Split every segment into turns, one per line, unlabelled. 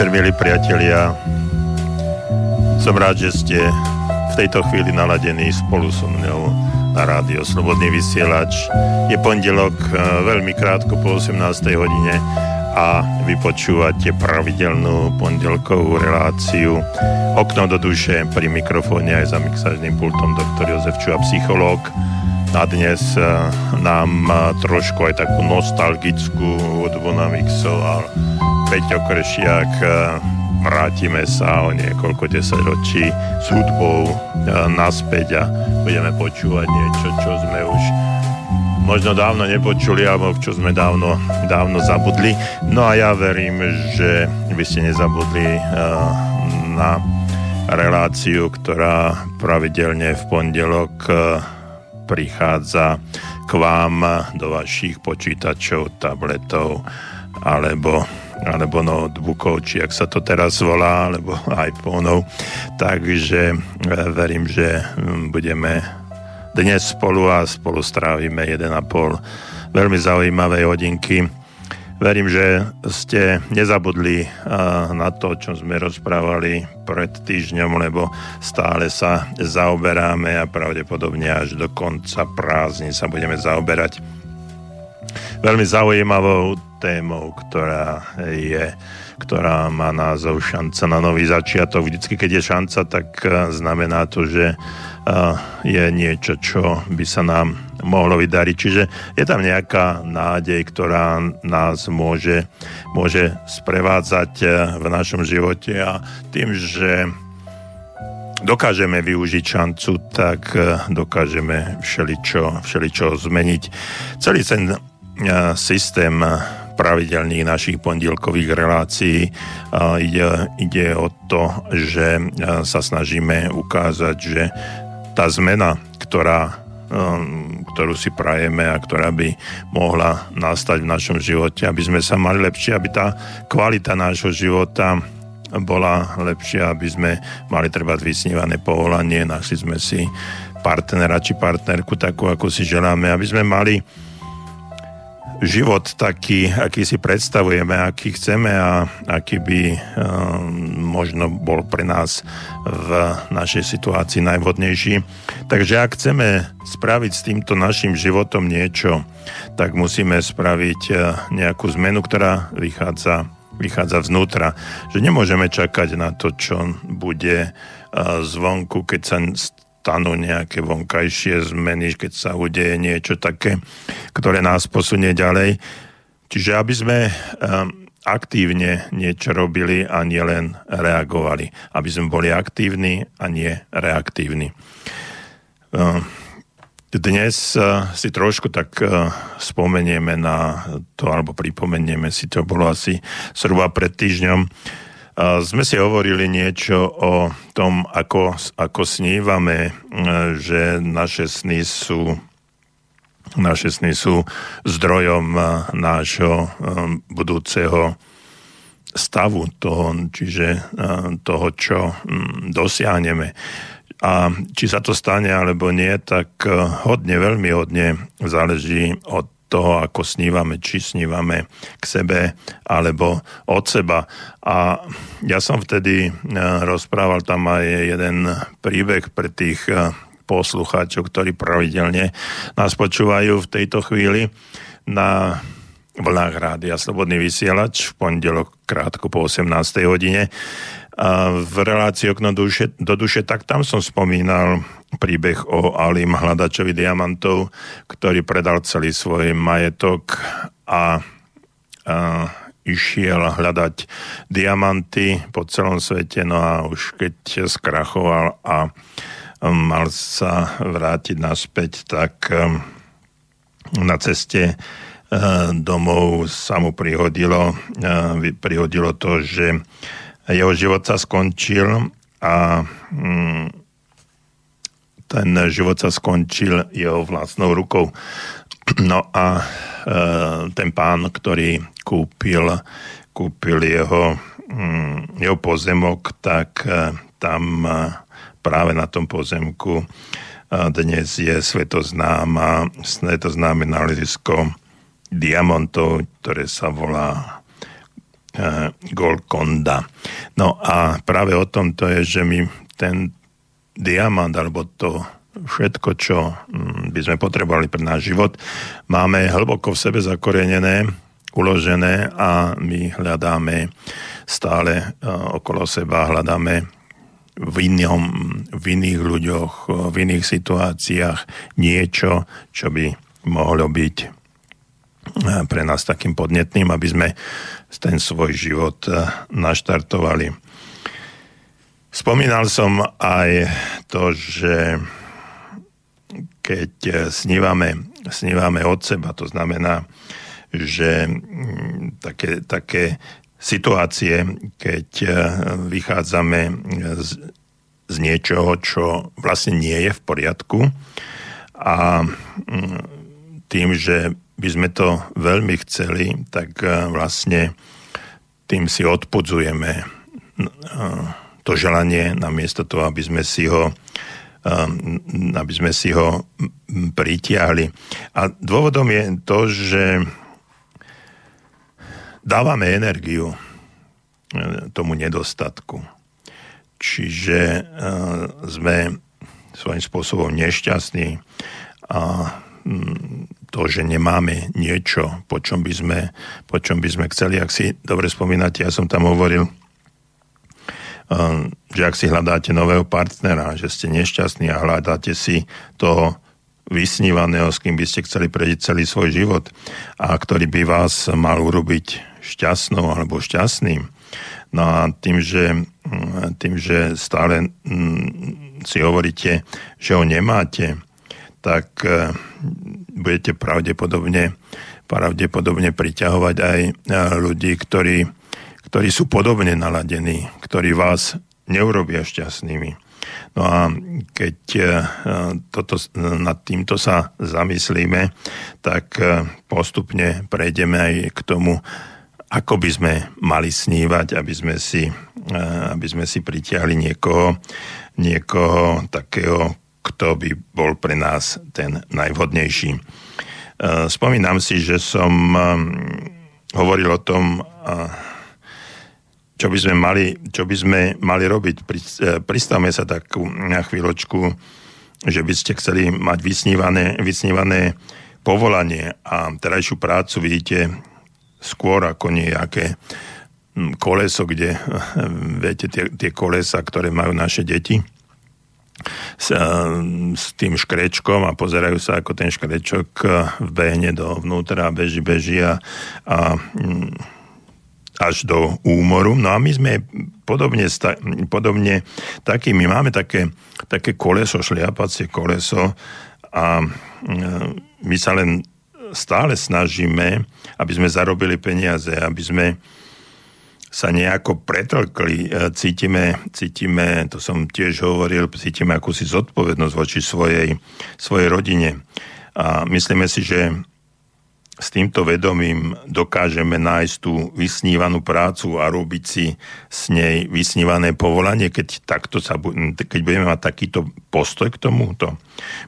Večer, milí priatelia. Som rád, že ste v tejto chvíli naladení spolu so mnou na rádio Slobodný vysielač. Je pondelok e, veľmi krátko po 18. hodine a vy počúvate pravidelnú pondelkovú reláciu Okno do duše pri mikrofóne aj za mixážnym pultom doktor Jozef Čuha, psychológ. A dnes e, nám e, trošku aj takú nostalgickú hudbu namixoval Peťo Kršiak. E, vrátime sa o niekoľko desaťročí s hudbou e, naspäť a budeme počúvať niečo, čo sme už možno dávno nepočuli, alebo čo sme dávno, dávno zabudli. No a ja verím, že vy ste nezabudli e, na reláciu, ktorá pravidelne v pondelok prichádza k vám do vašich počítačov, tabletov alebo alebo notebookov, či ak sa to teraz volá, alebo iPhoneov. Takže e, verím, že budeme dnes spolu a spolu strávime 1,5 veľmi zaujímavé hodinky. Verím, že ste nezabudli e, na to, čo sme rozprávali pred týždňom, lebo stále sa zaoberáme a pravdepodobne až do konca prázdni sa budeme zaoberať veľmi zaujímavou témou, ktorá je ktorá má názov Šanca na nový začiatok. Vždycky, keď je šanca, tak eh, znamená to, že eh, je niečo, čo by sa nám mohlo vydariť. Čiže je tam nejaká nádej, ktorá nás môže, môže sprevádzať eh, v našom živote a tým, že dokážeme využiť šancu, tak dokážeme všeličo, všeličo zmeniť. Celý ten systém pravidelných našich pondielkových relácií. Ide, ide o to, že sa snažíme ukázať, že tá zmena, ktorá ktorú si prajeme a ktorá by mohla nastať v našom živote, aby sme sa mali lepšie, aby tá kvalita nášho života bola lepšia, aby sme mali treba vysnívané povolanie, našli sme si partnera či partnerku takú, ako si želáme, aby sme mali život taký, aký si predstavujeme, aký chceme a aký by um, možno bol pre nás v našej situácii najvhodnejší. Takže ak chceme spraviť s týmto našim životom niečo, tak musíme spraviť uh, nejakú zmenu, ktorá vychádza, vychádza vznútra. Že nemôžeme čakať na to, čo bude uh, zvonku, keď sa stanú nejaké vonkajšie zmeny, keď sa udeje niečo také, ktoré nás posunie ďalej. Čiže aby sme um, aktívne niečo robili a nielen reagovali. Aby sme boli aktívni a nie reaktívni. Um, dnes uh, si trošku tak uh, spomenieme na to, alebo pripomenieme si, to bolo asi zhruba pred týždňom, sme si hovorili niečo o tom, ako, ako snívame, e, že naše sny sú naše sny sú zdrojom e, nášho e, budúceho stavu toho, čiže toho, čo dosiahneme. A či sa to stane alebo nie, tak hodne, veľmi hodne záleží od toho, ako snívame, či snívame k sebe alebo od seba. A ja som vtedy e, rozprával tam aj jeden príbeh pre tých e, poslucháčov, ktorí pravidelne nás počúvajú v tejto chvíli na vlnách rádia Slobodný vysielač v pondelok krátko po 18. hodine. V relácii Okno duše, do duše, tak tam som spomínal príbeh o Alim hľadačovi diamantov, ktorý predal celý svoj majetok a, a išiel hľadať diamanty po celom svete, no a už keď skrachoval a um, mal sa vrátiť naspäť, tak um, na ceste uh, domov sa mu prihodilo, uh, prihodilo to, že jeho život sa skončil a um, ten život sa skončil jeho vlastnou rukou. No a e, ten pán, ktorý kúpil, kúpil jeho, mm, jeho pozemok, tak e, tam e, práve na tom pozemku e, dnes je svetoznáma, svetoznáme nalezisko diamantov, ktoré sa volá Golconda. No a práve o tom to je, že my ten diamant alebo to všetko, čo mm, by sme potrebovali pre náš život, máme hlboko v sebe zakorenené, uložené a my hľadáme stále okolo seba, hľadáme v, inom, v iných ľuďoch, v iných situáciách niečo, čo by mohlo byť pre nás takým podnetným, aby sme ten svoj život naštartovali. Spomínal som aj to, že keď eh, snívame, snívame od seba, to znamená, že také, také situácie, keď eh, vychádzame z, z niečoho, čo vlastne nie je v poriadku a tým, že by sme to veľmi chceli, tak eh, vlastne tým si odpudzujeme to želanie namiesto toho, aby sme si ho Um, aby sme si ho pritiahli. A dôvodom je to, že dávame energiu eh, tomu nedostatku. Čiže sme svojím spôsobom nešťastní a to, že nemáme niečo, po čom by sme, po čom by sme chceli, ak si dobre spomínate, ja som tam hovoril, Ehm, že ak si hľadáte nového partnera, že ste nešťastní a hľadáte si toho vysnívaného, s kým by ste chceli prejsť celý svoj život a ktorý by vás mal urobiť šťastnou alebo šťastným. No a tým, že, mm, tým, že stále mm, si hovoríte, že ho nemáte, tak e, budete pravdepodobne, pravdepodobne priťahovať aj e, ľudí, ktorí ktorí sú podobne naladení, ktorí vás neurobia šťastnými. No a keď e, toto, nad týmto sa zamyslíme, tak e, postupne prejdeme aj k tomu, ako by sme mali snívať, aby sme si, e, aby sme si pritiahli niekoho, niekoho takého, kto by bol pre nás ten najvhodnejší. Spomínam si, že som hovoril o tom, čo by sme mali, čo by sme mali robiť. E, pristavme sa tak na chvíľočku, že by ste chceli mať vysnívané, vysnívané povolanie a terajšiu prácu vidíte skôr ako nejaké koleso, kde viete tie, tie kolesa, ktoré majú naše deti s, e, s tým škrečkom a pozerajú sa, ako ten škrečok vbehne dovnútra, beží, beží a, a až do úmoru. No a my sme podobne, podobne takí, my máme také, také koleso, šliapacie koleso a e, my sa len stále snažíme, aby sme zarobili peniaze, aby sme sa nejako pretlkli, e, cítime, cítime, to som tiež hovoril, cítime akúsi zodpovednosť voči svojej, svojej rodine. A myslíme si, že s týmto vedomím dokážeme nájsť tú vysnívanú prácu a robiť si s nej vysnívané povolanie, keď, takto sa, keď budeme mať takýto postoj k tomuto.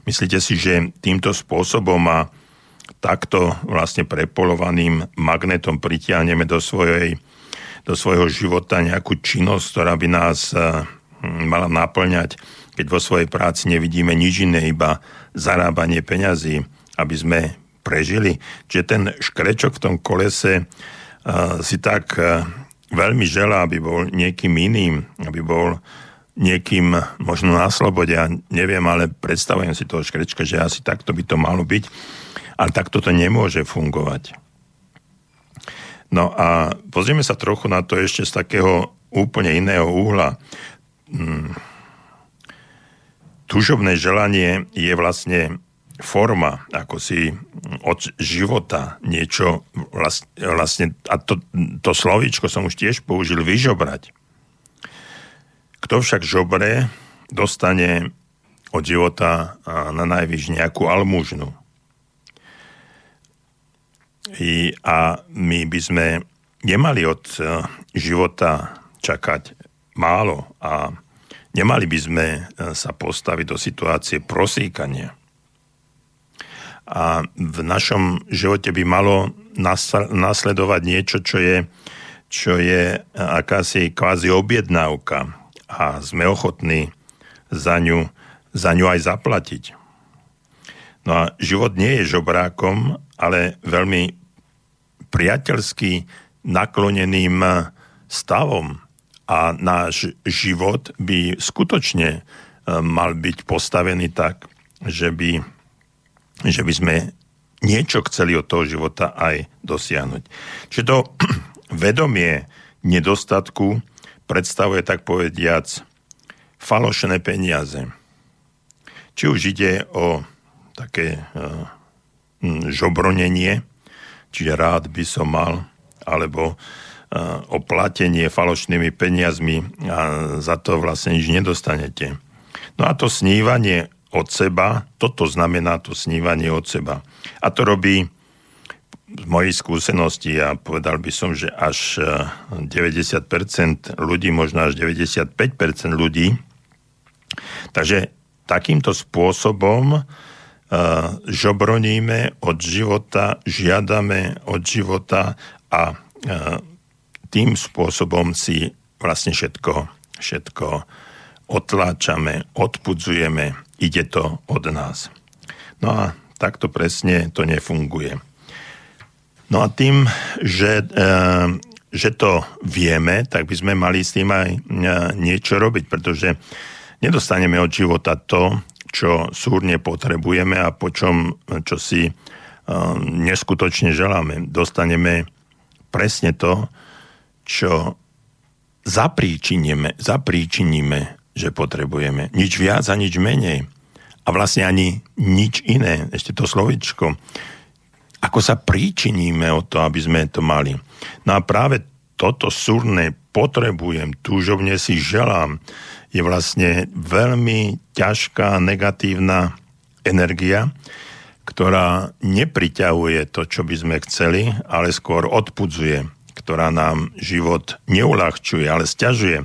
Myslíte si, že týmto spôsobom a takto vlastne prepolovaným magnetom pritiahneme do, svojej, do svojho života nejakú činnosť, ktorá by nás eh, mala naplňať, keď vo svojej práci nevidíme nič iné, iba zarábanie peňazí, aby sme prežili. Čiže ten škrečok v tom kolese uh, si tak uh, veľmi želá, aby bol niekým iným, aby bol niekým možno na slobode, ja neviem, ale predstavujem si toho škrečka, že asi takto by to malo byť, ale takto to nemôže fungovať. No a pozrieme sa trochu na to ešte z takého úplne iného úhla. Hmm. Tužobné želanie je vlastne forma, ako si od života niečo vlastne, a to, to slovíčko som už tiež použil, vyžobrať. Kto však žobre, dostane od života na najvyš nejakú almužnu. A my by sme nemali od e, života čakať málo a nemali by sme e, sa postaviť do situácie prosíkania a v našom živote by malo nasledovať niečo, čo je, čo je akási kvázi objednávka a sme ochotní za ňu, za ňu aj zaplatiť. No a život nie je žobrákom, ale veľmi priateľský nakloneným stavom a náš život by skutočne e, mal byť postavený tak, že by, že by sme niečo chceli od toho života aj dosiahnuť. Čiže to vedomie nedostatku predstavuje tak povediac falošné peniaze. Či už ide o také uh, žobronenie, čiže rád by som mal, alebo uh, o platenie falošnými peniazmi a za to vlastne nič nedostanete. No a to snívanie od seba, toto znamená to snívanie od seba. A to robí z mojej skúsenosti a povedal by som, že až 90% e, ľudí, možno až 95% ľudí. Takže takýmto spôsobom žobroníme od života, žiadame od života a uh, tým spôsobom si vlastne všetko, všetko otláčame, odpudzujeme, ide to od nás. No a takto presne to nefunguje. No a tým, že, e, že to vieme, tak by sme mali s tým aj niečo robiť, pretože nedostaneme od života to, čo súrne potrebujeme a po čom, čo si e, neskutočne želáme. Dostaneme presne to, čo zapríčiníme, zapríčiníme, že potrebujeme. Nič viac a nič menej. A vlastne ani nič iné. Ešte to slovičko ako sa príčiníme o to, aby sme to mali. No a práve toto súrne potrebujem, túžobne si želám, je vlastne veľmi ťažká negatívna energia, ktorá nepriťahuje to, čo by sme chceli, ale skôr odpudzuje, ktorá nám život neulahčuje, ale stiažuje.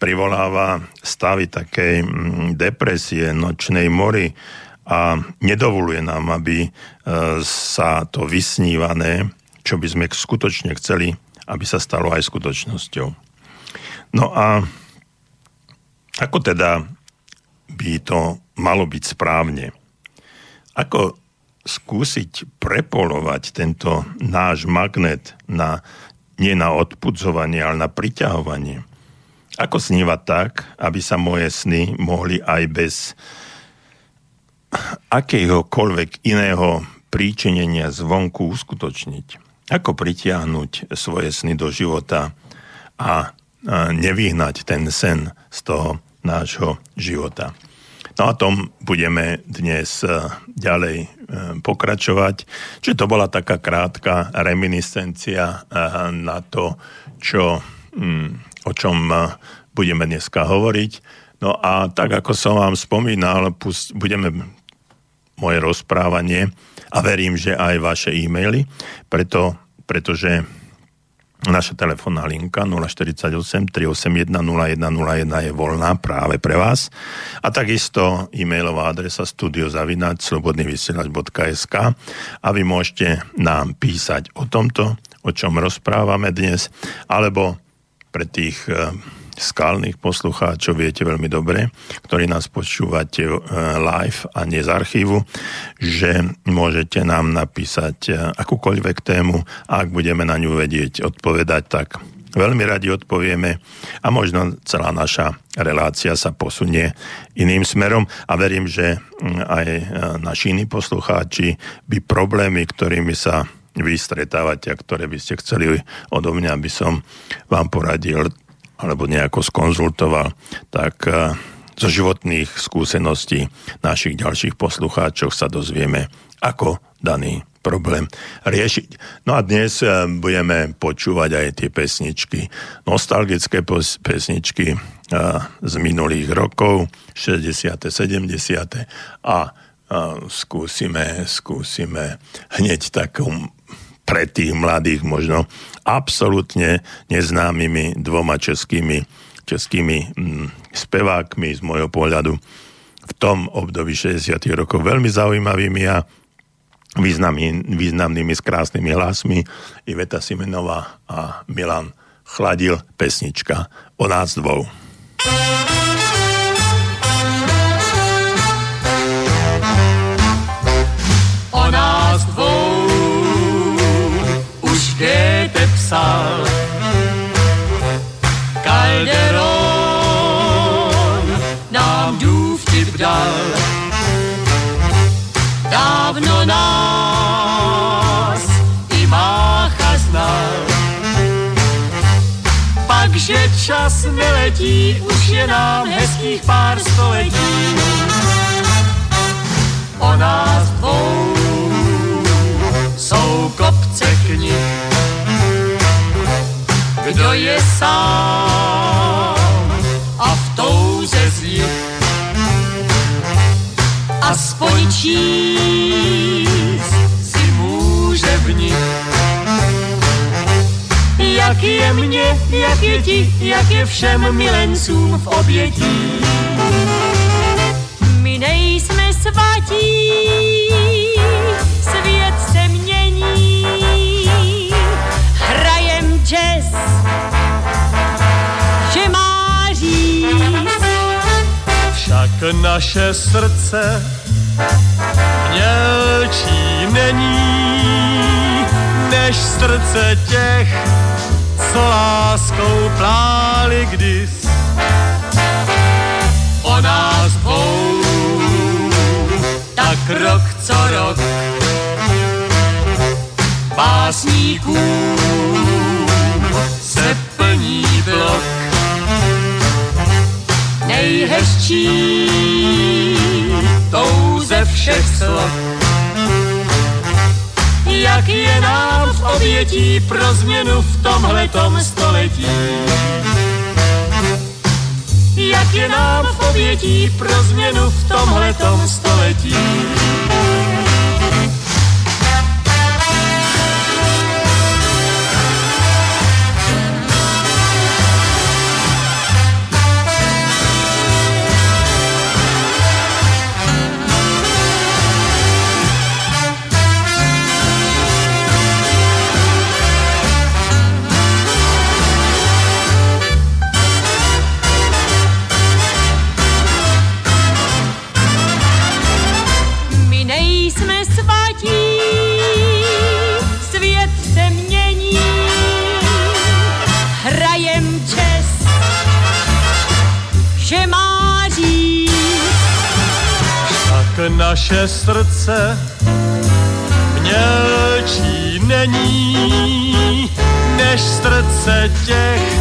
Privoláva stavy takej mm, depresie, nočnej mory, a nedovoluje nám, aby e, sa to vysnívané, čo by sme skutočne chceli, aby sa stalo aj skutočnosťou. No a ako teda by to malo byť správne? Ako skúsiť prepolovať tento náš magnet na, nie na odpudzovanie, ale na priťahovanie? Ako snívať tak, aby sa moje sny mohli aj bez akéhokoľvek iného príčinenia zvonku uskutočniť. Ako pritiahnuť svoje sny do života a nevyhnať ten sen z toho nášho života. No a tom budeme dnes e, ďalej e, pokračovať. Čiže to bola taká krátka reminiscencia e, na to, čo, mm, o čom budeme dneska hovoriť. No a tak, ako som vám spomínal, budeme moje rozprávanie a verím, že aj vaše e-maily, preto, pretože naša telefónna linka 048 381 0101 je voľná práve pre vás. A takisto e-mailová adresa studiozavinať slobodnyvysielač.sk a vy môžete nám písať o tomto, o čom rozprávame dnes, alebo pre tých eh, skalných poslucháčov viete veľmi dobre, ktorí nás počúvate e, live a nie z archívu, že môžete nám napísať e, akúkoľvek tému a ak budeme na ňu vedieť odpovedať, tak veľmi radi odpovieme a možno celá naša relácia sa posunie iným smerom. A verím, že aj e, naši iní poslucháči by problémy, ktorými sa vy stretávate a ktoré by ste chceli odo mňa, aby som vám poradil, alebo nejako skonzultoval, tak eh, zo životných skúseností našich ďalších poslucháčov sa dozvieme, ako daný problém riešiť. No a dnes eh, budeme počúvať aj tie pesničky, nostalgické pesničky eh, z minulých rokov, 60., 70. a skúsime, skúsime hneď takom pre tých mladých možno absolútne neznámymi dvoma českými, českými mm, spevákmi z môjho pohľadu v tom období 60. rokov veľmi zaujímavými a významný, významnými skrásnymi hlasmi Iveta Simenová a Milan Chladil, pesnička o nás dvou.
Goethe psal Calderon nám důvtip dal dávno nás i mácha znal. Pak, že čas neletí, už je nám hezkých pár století. O nás dvou jsou kopce knih. Kdo je sám a v touze z nich aspoň číst si může v nich. Jak je mně, jak je ti, jak je všem milencům v obětí. My nejsme svatí, svět Však naše srdce mělčí není než srdce těch, co láskou pláli kdys. O nás dvou, tak rok co rok, básníků Nejhezčí tou ze všech slov. Jak je nám v obětí pro změnu v tomhletom století. Jak je nám v obětí pro změnu v tomhletom století. Naše srdce mělčí není než srdce těch,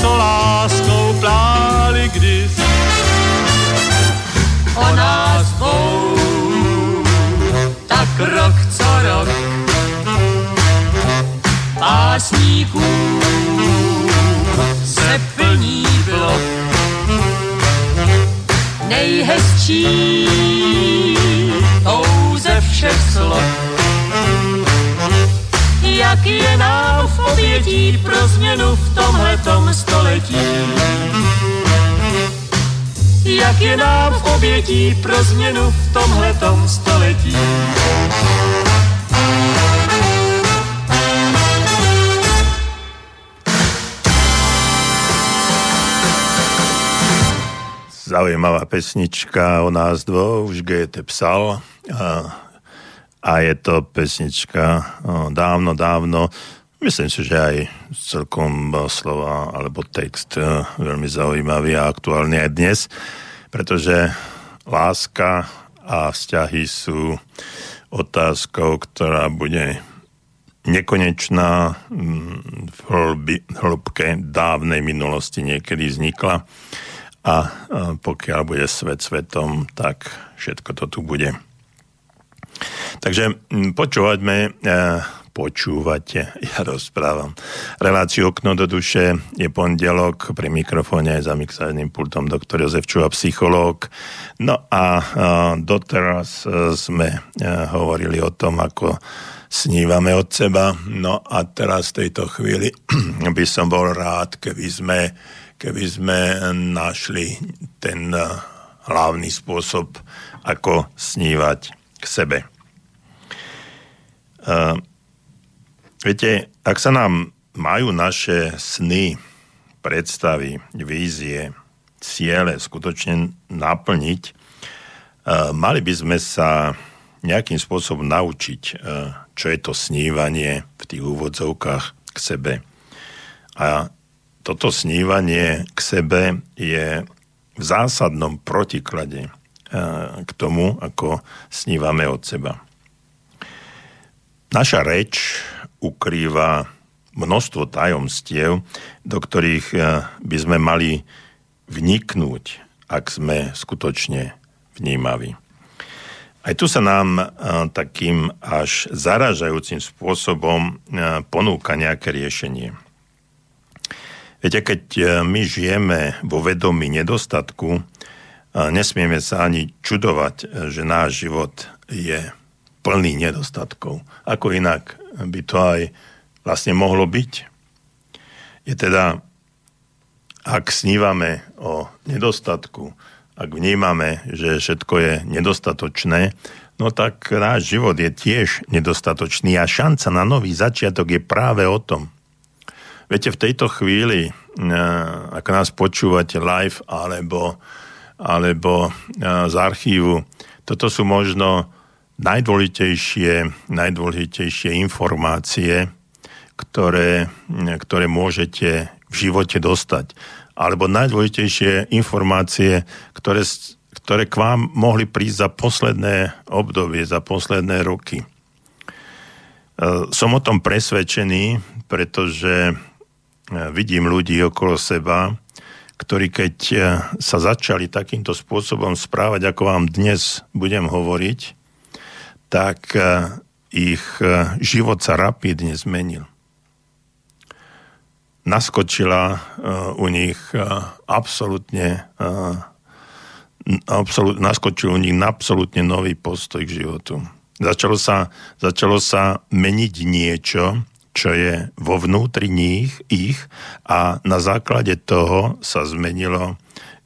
co láskou pláli kdys. O nás dvou, tak rok co rok, pásníků Nejhezčí všech slov. Jak je nám v obětí pro změnu v tomhletom století. Jak je nám v obětí pro změnu v tomhletom století.
Zaujímavá pesnička o nás dvoch, už Goethe psal. A a je to pesnička dávno, dávno, myslím si, že aj celkom slova alebo text e, veľmi zaujímavý a aktuálny aj dnes, pretože láska a vzťahy sú otázkou, ktorá bude nekonečná. V hĺbke dávnej minulosti niekedy vznikla a pokiaľ bude svet svetom, tak všetko to tu bude. Takže počúvajme, e, počúvate, ja rozprávam. Reláciu Okno do duše je pondelok, pri mikrofóne za mixárnym pultom doktor Jozef Čuha, psychológ. No a e, doteraz e, sme hovorili o tom, ako snívame od seba. No a teraz v tejto chvíli by som bol rád, keby sme, keby sme našli ten hlavný spôsob, ako snívať k sebe. Uh, viete, ak sa nám majú naše sny, predstavy, vízie, ciele skutočne naplniť, uh, mali by sme sa nejakým spôsobom naučiť, čo je to snívanie v tých úvodzovkách k sebe. A toto snívanie k sebe je v zásadnom protiklade k tomu, ako snívame od seba. Naša reč ukrýva množstvo tajomstiev, do ktorých e, by sme mali vniknúť, ak sme skutočne vnímaví. Aj tu sa nám e, takým až zaražajúcim spôsobom e, ponúka nejaké riešenie. Viete, keď my žijeme vo vedomí nedostatku, nesmieme sa ani čudovať, že náš život je plný nedostatkov. Ako inak by to aj vlastne mohlo byť. Je teda, ak snívame o nedostatku, ak vnímame, že všetko je nedostatočné, no tak náš život je tiež nedostatočný a šanca na nový začiatok je práve o tom. Viete, v tejto chvíli, ak nás počúvate live alebo alebo e, z archívu. Toto sú možno najdôležitejšie, najdôležitejšie informácie, ktoré, ktoré môžete v živote dostať. Alebo najdôležitejšie informácie, ktoré, ktoré k vám mohli prísť za posledné obdobie, za posledné roky. E, som o tom presvedčený, pretože e, vidím ľudí okolo seba, ktorí keď eh, sa začali takýmto spôsobom správať, ako vám dnes budem hovoriť, tak eh, ich eh, život sa rapidne zmenil. Naskočila u nich absolútne absolút, naskočil u nich absolútne nový postoj k životu. Začalo sa, začalo sa meniť niečo, čo je vo vnútri nich, ich a na základe toho sa zmenilo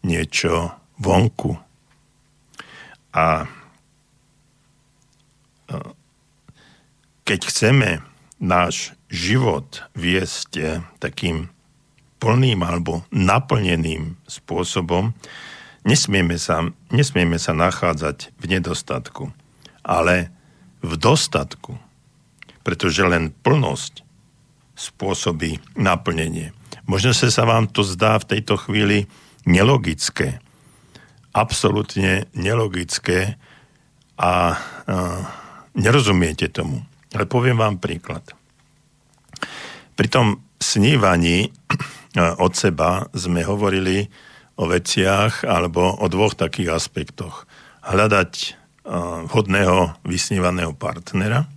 niečo vonku. A e, keď chceme náš život viesť e, takým plným alebo naplneným spôsobom, nesmieme sa, nesmieme sa nachádzať v nedostatku, ale v dostatku pretože len plnosť spôsobí naplnenie. Možno sa vám to zdá v tejto chvíli nelogické, absolútne nelogické a, a nerozumiete tomu. Ale poviem vám príklad. Pri tom snívaní od seba sme hovorili o veciach alebo o dvoch takých aspektoch. Hľadať vhodného vysnívaného partnera –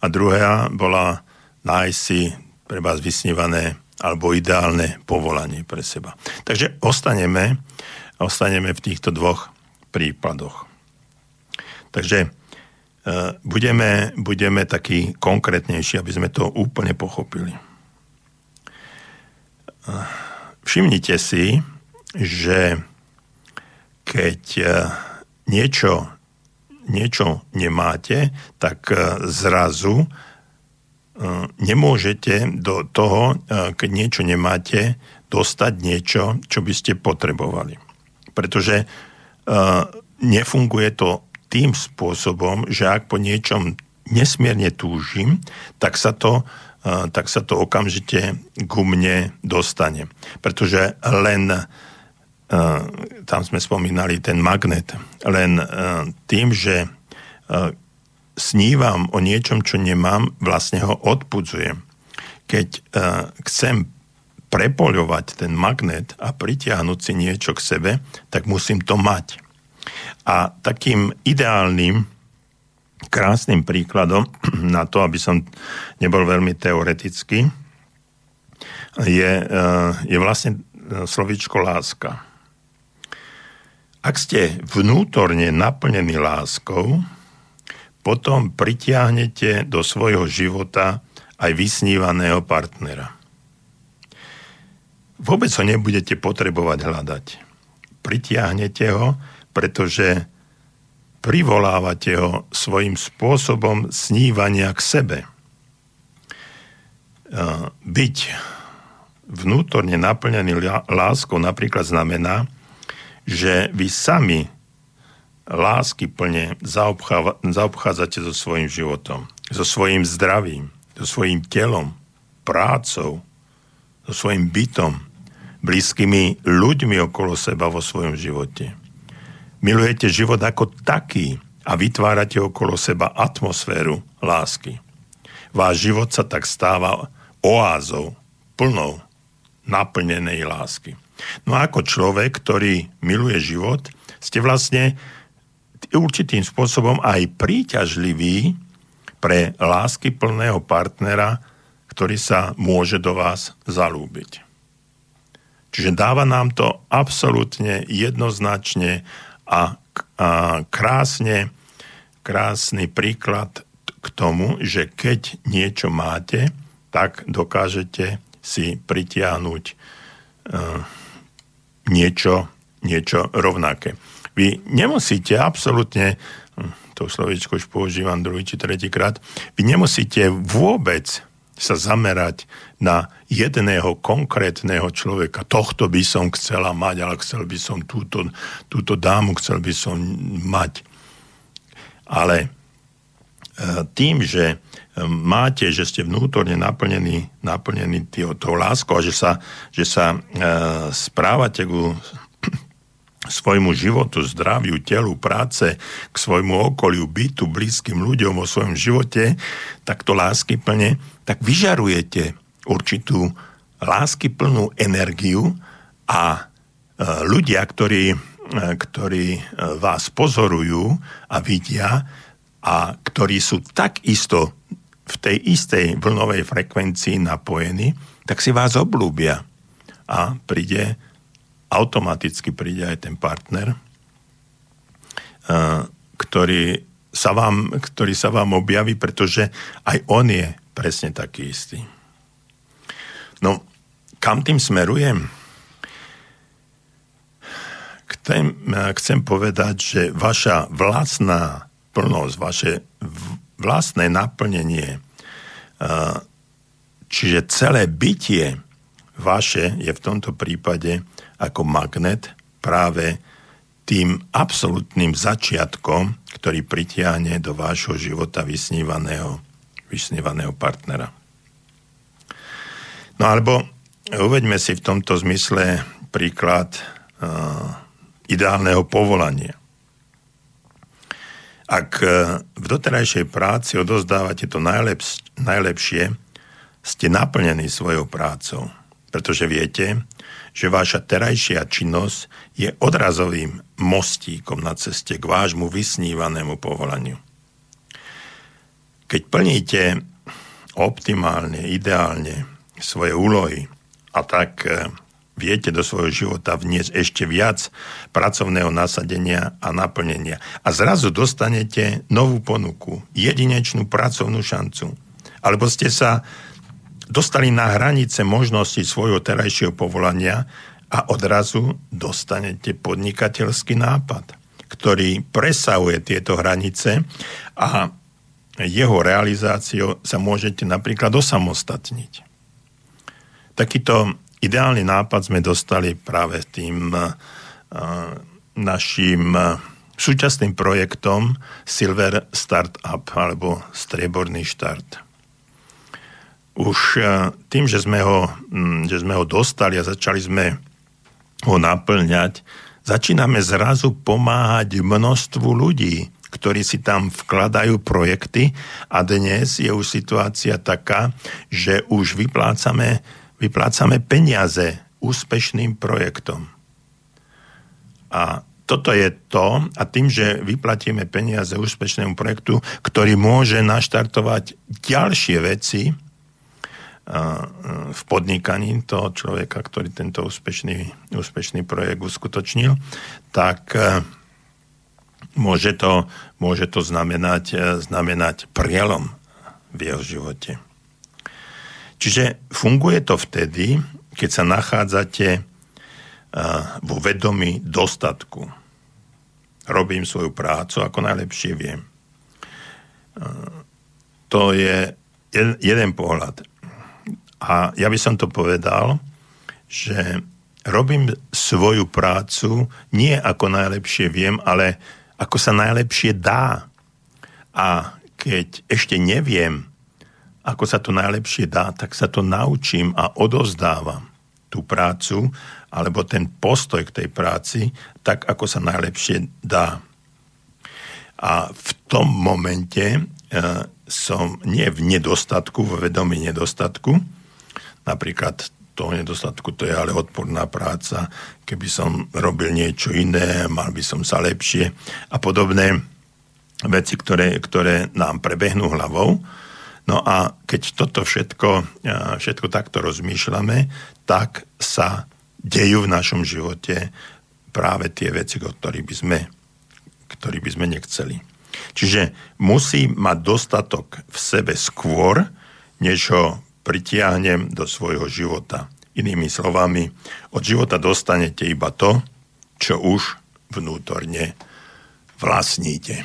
a druhá bola nájsť si pre vás vysnívané alebo ideálne povolanie pre seba. Takže ostaneme, ostaneme v týchto dvoch prípadoch. Takže e, budeme, budeme takí konkrétnejší, aby sme to úplne pochopili. E, všimnite si, že keď e, niečo niečo nemáte, tak e, zrazu e, nemôžete do toho, e, keď niečo nemáte, dostať niečo, čo by ste potrebovali. Pretože nefunguje to tým spôsobom, že ak po niečom nesmierne túžim, tak sa to, tak sa to okamžite ku mne dostane. Pretože len tam sme spomínali ten magnet, len eh, tým, že eh, snívam o niečom, čo nemám, vlastne ho odpudzujem. Keď chcem prepoľovať ten magnet a pritiahnuť si niečo k sebe, tak musím to mať. A takým ideálnym, krásnym príkladom na to, aby som nebol veľmi teoretický, je, je vlastne slovíčko láska. Ak ste vnútorne naplnení láskou, potom pritiahnete do svojho života aj vysnívaného partnera. Vôbec ho nebudete potrebovať hľadať. Pritiahnete ho, pretože privolávate ho svojim spôsobom snívania k sebe. Byť vnútorne naplnený láskou napríklad znamená, že vy sami lásky plne zaobchádzate so svojím životom, so svojím zdravím, so svojím telom, prácou, so svojím bytom, blízkymi ľuďmi okolo seba vo svojom živote. Milujete život ako taký a vytvárate okolo seba atmosféru lásky. Váš život sa tak stáva oázou, plnou, naplnenej lásky. No a ako človek, ktorý miluje život, ste vlastne určitým spôsobom aj príťažlivý pre lásky plného partnera, ktorý sa môže do vás zalúbiť. Čiže dáva nám to absolútne jednoznačne a, a krásne, krásny príklad k tomu, že keď niečo máte, tak dokážete si pritiahnuť uh, niečo, niečo rovnaké. Vy nemusíte absolútne, hm, to slovičko už používam druhý či tretíkrát, vy nemusíte vôbec sa zamerať na jedného konkrétneho človeka. Tohto by som chcela mať, ale chcel by som túto, túto dámu, chcel by som mať. Ale tým, že e, máte, že ste vnútorne naplnení, naplnení tou láskou a že sa, že sa e, správate ku svojmu životu, zdraviu, telu, práce, k svojmu okoliu, bytu, blízkym ľuďom vo svojom živote, tak to lásky plne, tak vyžarujete určitú lásky plnú energiu a e, ľudia, ktorí, e, ktorí e, vás pozorujú a vidia a ktorí sú takisto v tej istej vlnovej frekvencii napojení, tak si vás oblúbia a príde automaticky príde aj ten partner, ktorý sa vám, ktorý sa vám objaví, pretože aj on je presne taký istý. No, kam tým smerujem? Chcem, chcem povedať, že vaša vlastná plnosť, vaše vlastné naplnenie, čiže celé bytie vaše je v tomto prípade ako magnet práve tým absolútnym začiatkom, ktorý pritiahne do vášho života vysnívaného, vysnívaného partnera. No alebo uveďme si v tomto zmysle príklad uh, ideálneho povolania. Ak uh, v doterajšej práci odozdávate to najlepš- najlepšie, ste naplnení svojou prácou, pretože viete, že vaša terajšia činnosť je odrazovým mostíkom na ceste k vášmu vysnívanému povolaniu. Keď plníte optimálne, ideálne svoje úlohy a tak e, viete do svojho života vniesť ešte viac pracovného nasadenia a naplnenia. A zrazu dostanete novú ponuku, jedinečnú pracovnú šancu. Alebo ste sa dostali na hranice možnosti svojho terajšieho povolania a odrazu dostanete podnikateľský nápad, ktorý presahuje tieto hranice a jeho realizáciou sa môžete napríklad osamostatniť. Takýto ideálny nápad sme dostali práve tým uh, našim uh, súčasným projektom Silver Startup alebo Strieborný štart. Už uh, tým, že sme, ho, um, že sme ho dostali a začali sme ho naplňať, začíname zrazu pomáhať množstvu ľudí, ktorí si tam vkladajú projekty a dnes je už situácia taká, že už vyplácame vyplácame peniaze úspešným projektom. A toto je to, a tým, že vyplatíme peniaze úspešnému projektu, ktorý môže naštartovať ďalšie veci v podnikaní toho človeka, ktorý tento úspešný, úspešný projekt uskutočnil, tak môže to, môže to znamenať, znamenať prielom v jeho živote. Čiže funguje to vtedy, keď sa nachádzate vo vedomí dostatku, robím svoju prácu ako najlepšie viem. To je jeden pohľad. A ja by som to povedal, že robím svoju prácu nie ako najlepšie viem, ale ako sa najlepšie dá. A keď ešte neviem, ako sa to najlepšie dá, tak sa to naučím a odozdávam tú prácu alebo ten postoj k tej práci tak, ako sa najlepšie dá. A v tom momente e, som nie v nedostatku, v vedomí nedostatku, napríklad toho nedostatku, to je ale odporná práca, keby som robil niečo iné, mal by som sa lepšie a podobné veci, ktoré, ktoré nám prebehnú hlavou, No a keď toto všetko, všetko takto rozmýšľame, tak sa dejú v našom živote práve tie veci, ktoré by sme, ktorý by sme nechceli. Čiže musí mať dostatok v sebe skôr, než ho pritiahnem do svojho života. Inými slovami, od života dostanete iba to, čo už vnútorne vlastníte.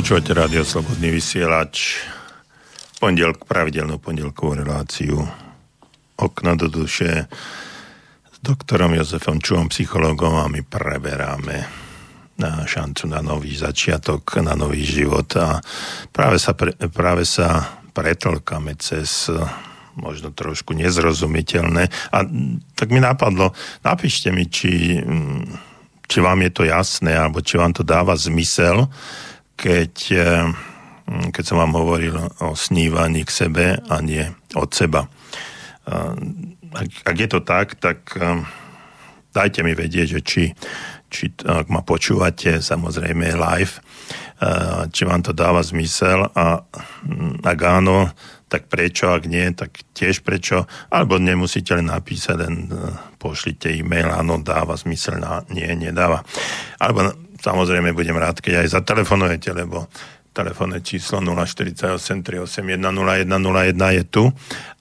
Počúvate rádio Slobodný vysielač. Pondelk, pravidelnú pondelkovú reláciu Okno do duše s doktorom Jozefom Čuom, psychologom a my preberáme na šancu na nový začiatok, na nový život a práve sa, pre, práve sa pretlkame cez možno trošku nezrozumiteľné. A tak mi napadlo, napíšte mi, či, či vám je to jasné, alebo či vám to dáva zmysel, keď, eh, keď som vám hovoril o snívaní k sebe a nie od seba. Eh, ak, ak je to tak, tak eh, dajte mi vedieť, že či, či ak ma počúvate, samozrejme live, či vám to dáva zmysel a hm, ak áno, tak prečo, ak nie, tak tiež prečo, alebo nemusíte len napísať, len pošlite e-mail, áno, dáva zmysel, nie, nedáva. Alebo samozrejme budem rád, keď aj zatelefonujete, lebo telefónne číslo 048 381 0101 je tu.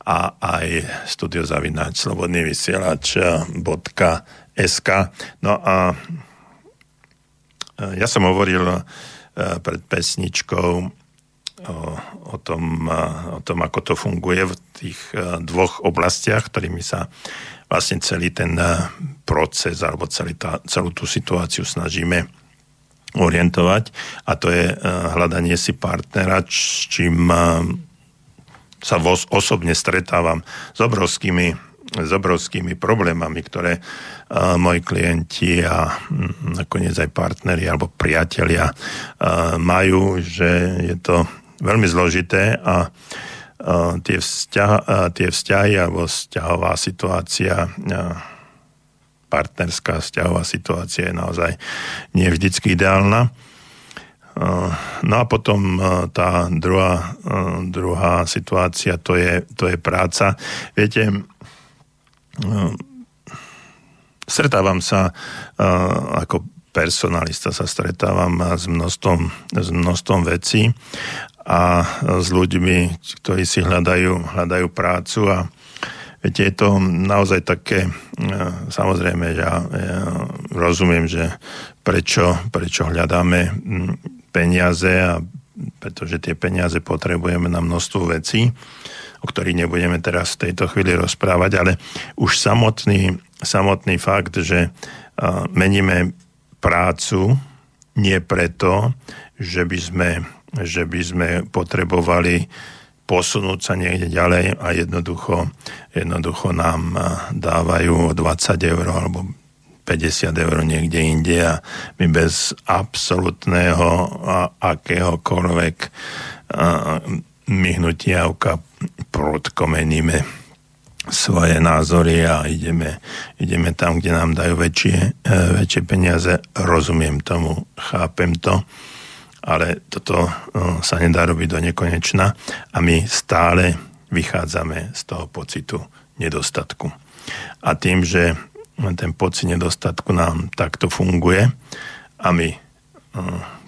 A aj studiozavináč slobodný vysielač.sk No a ja som hovoril pred pesničkou o, o, tom, o tom, ako to funguje v tých dvoch oblastiach, ktorými sa vlastne celý ten proces alebo celý tá, celú tú situáciu snažíme orientovať a to je hľadanie si partnera, čím sa osobne stretávam s obrovskými s obrovskými problémami, ktoré uh, moji klienti a um, nakoniec aj partneri alebo priatelia majú, že je to veľmi zložité a tie, vzťah, tie vzťahy alebo vzťahová situácia partnerská vzťahová situácia je naozaj nie vždycky ideálna. No a potom tá druhá, druhá situácia, to je, to je práca. Viete, stretávam sa ako personalista sa stretávam s množstvom, s množstvom vecí a s ľuďmi, ktorí si hľadajú, hľadajú prácu a viete, je to naozaj také, e, samozrejme, ja, ja rozumiem, že prečo, prečo hľadáme peniaze a pretože tie peniaze potrebujeme na množstvo vecí, o ktorých nebudeme teraz v tejto chvíli rozprávať, ale už samotný, samotný fakt, že meníme prácu nie preto, že by sme že by sme potrebovali posunúť sa niekde ďalej a jednoducho, jednoducho nám dávajú 20 eur alebo 50 eur niekde inde a my bez absolútneho a akéhokoľvek myhnutia oka prudko svoje názory a ideme, ideme tam, kde nám dajú väčšie, e, väčšie peniaze. Rozumiem tomu, chápem to ale toto sa nedá robiť do nekonečna a my stále vychádzame z toho pocitu nedostatku. A tým, že ten pocit nedostatku nám takto funguje a my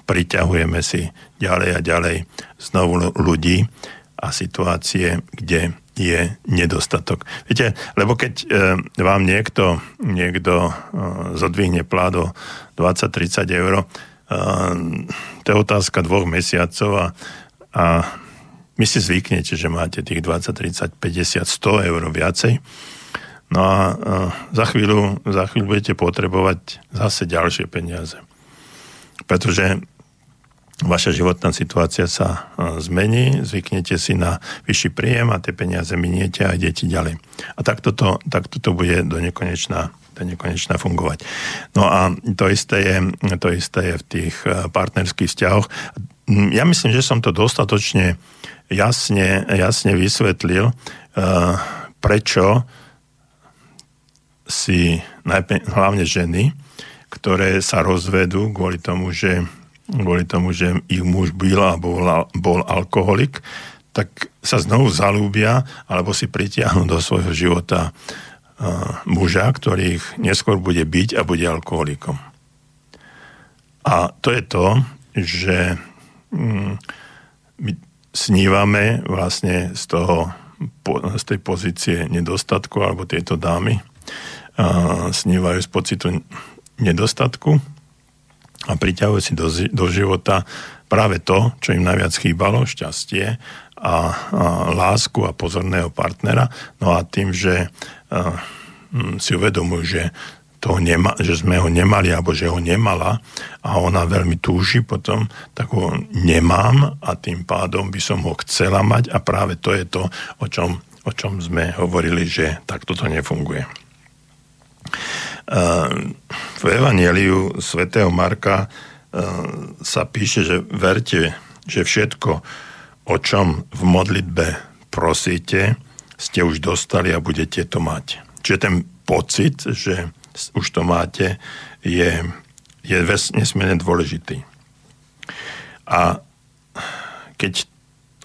priťahujeme si ďalej a ďalej znovu ľudí a situácie, kde je nedostatok. Viete, lebo keď e, vám niekto, niekto zodvihne pládo 20-30 eur, to je otázka dvoch mesiacov a, a my si zvyknete, že máte tých 20, 30, 50, 100 eur viacej. No a, a za, chvíľu, za chvíľu budete potrebovať zase ďalšie peniaze. Pretože vaša životná situácia sa zmení, zvyknete si na vyšší príjem a tie peniaze miniete a idete ďalej. A takto to, takto to bude do nekonečná to nekonečná fungovať. No a to isté je, to isté je v tých eh, partnerských vzťahoch. Ja myslím, že som to dostatočne jasne, jasne vysvetlil, eh, prečo si hlavne ženy, ktoré sa rozvedú kvôli tomu, že, kvôli tomu, že ich muž byl a bol, bol alkoholik, tak sa znovu zalúbia alebo si pritiahnu do svojho života muža, ktorý ich neskôr bude byť a bude alkoholikom. A to je to, že mm, my snívame vlastne z, toho, z tej pozície nedostatku, alebo tieto dámy snívajú z pocitu nedostatku a priťahujú si do, do života práve to, čo im najviac chýbalo, šťastie a, a lásku a pozorného partnera. No a tým, že si uvedomujú, že, toho nema, že sme ho nemali, alebo že ho nemala a ona veľmi túži potom, tak ho nemám a tým pádom by som ho chcela mať a práve to je to, o čom, o čom sme hovorili, že takto to nefunguje. V Evangeliu svätého Marka sa píše, že verte, že všetko, o čom v modlitbe prosíte, ste už dostali a budete to mať. Čiže ten pocit, že už to máte, je, je nesmierne dôležitý. A keď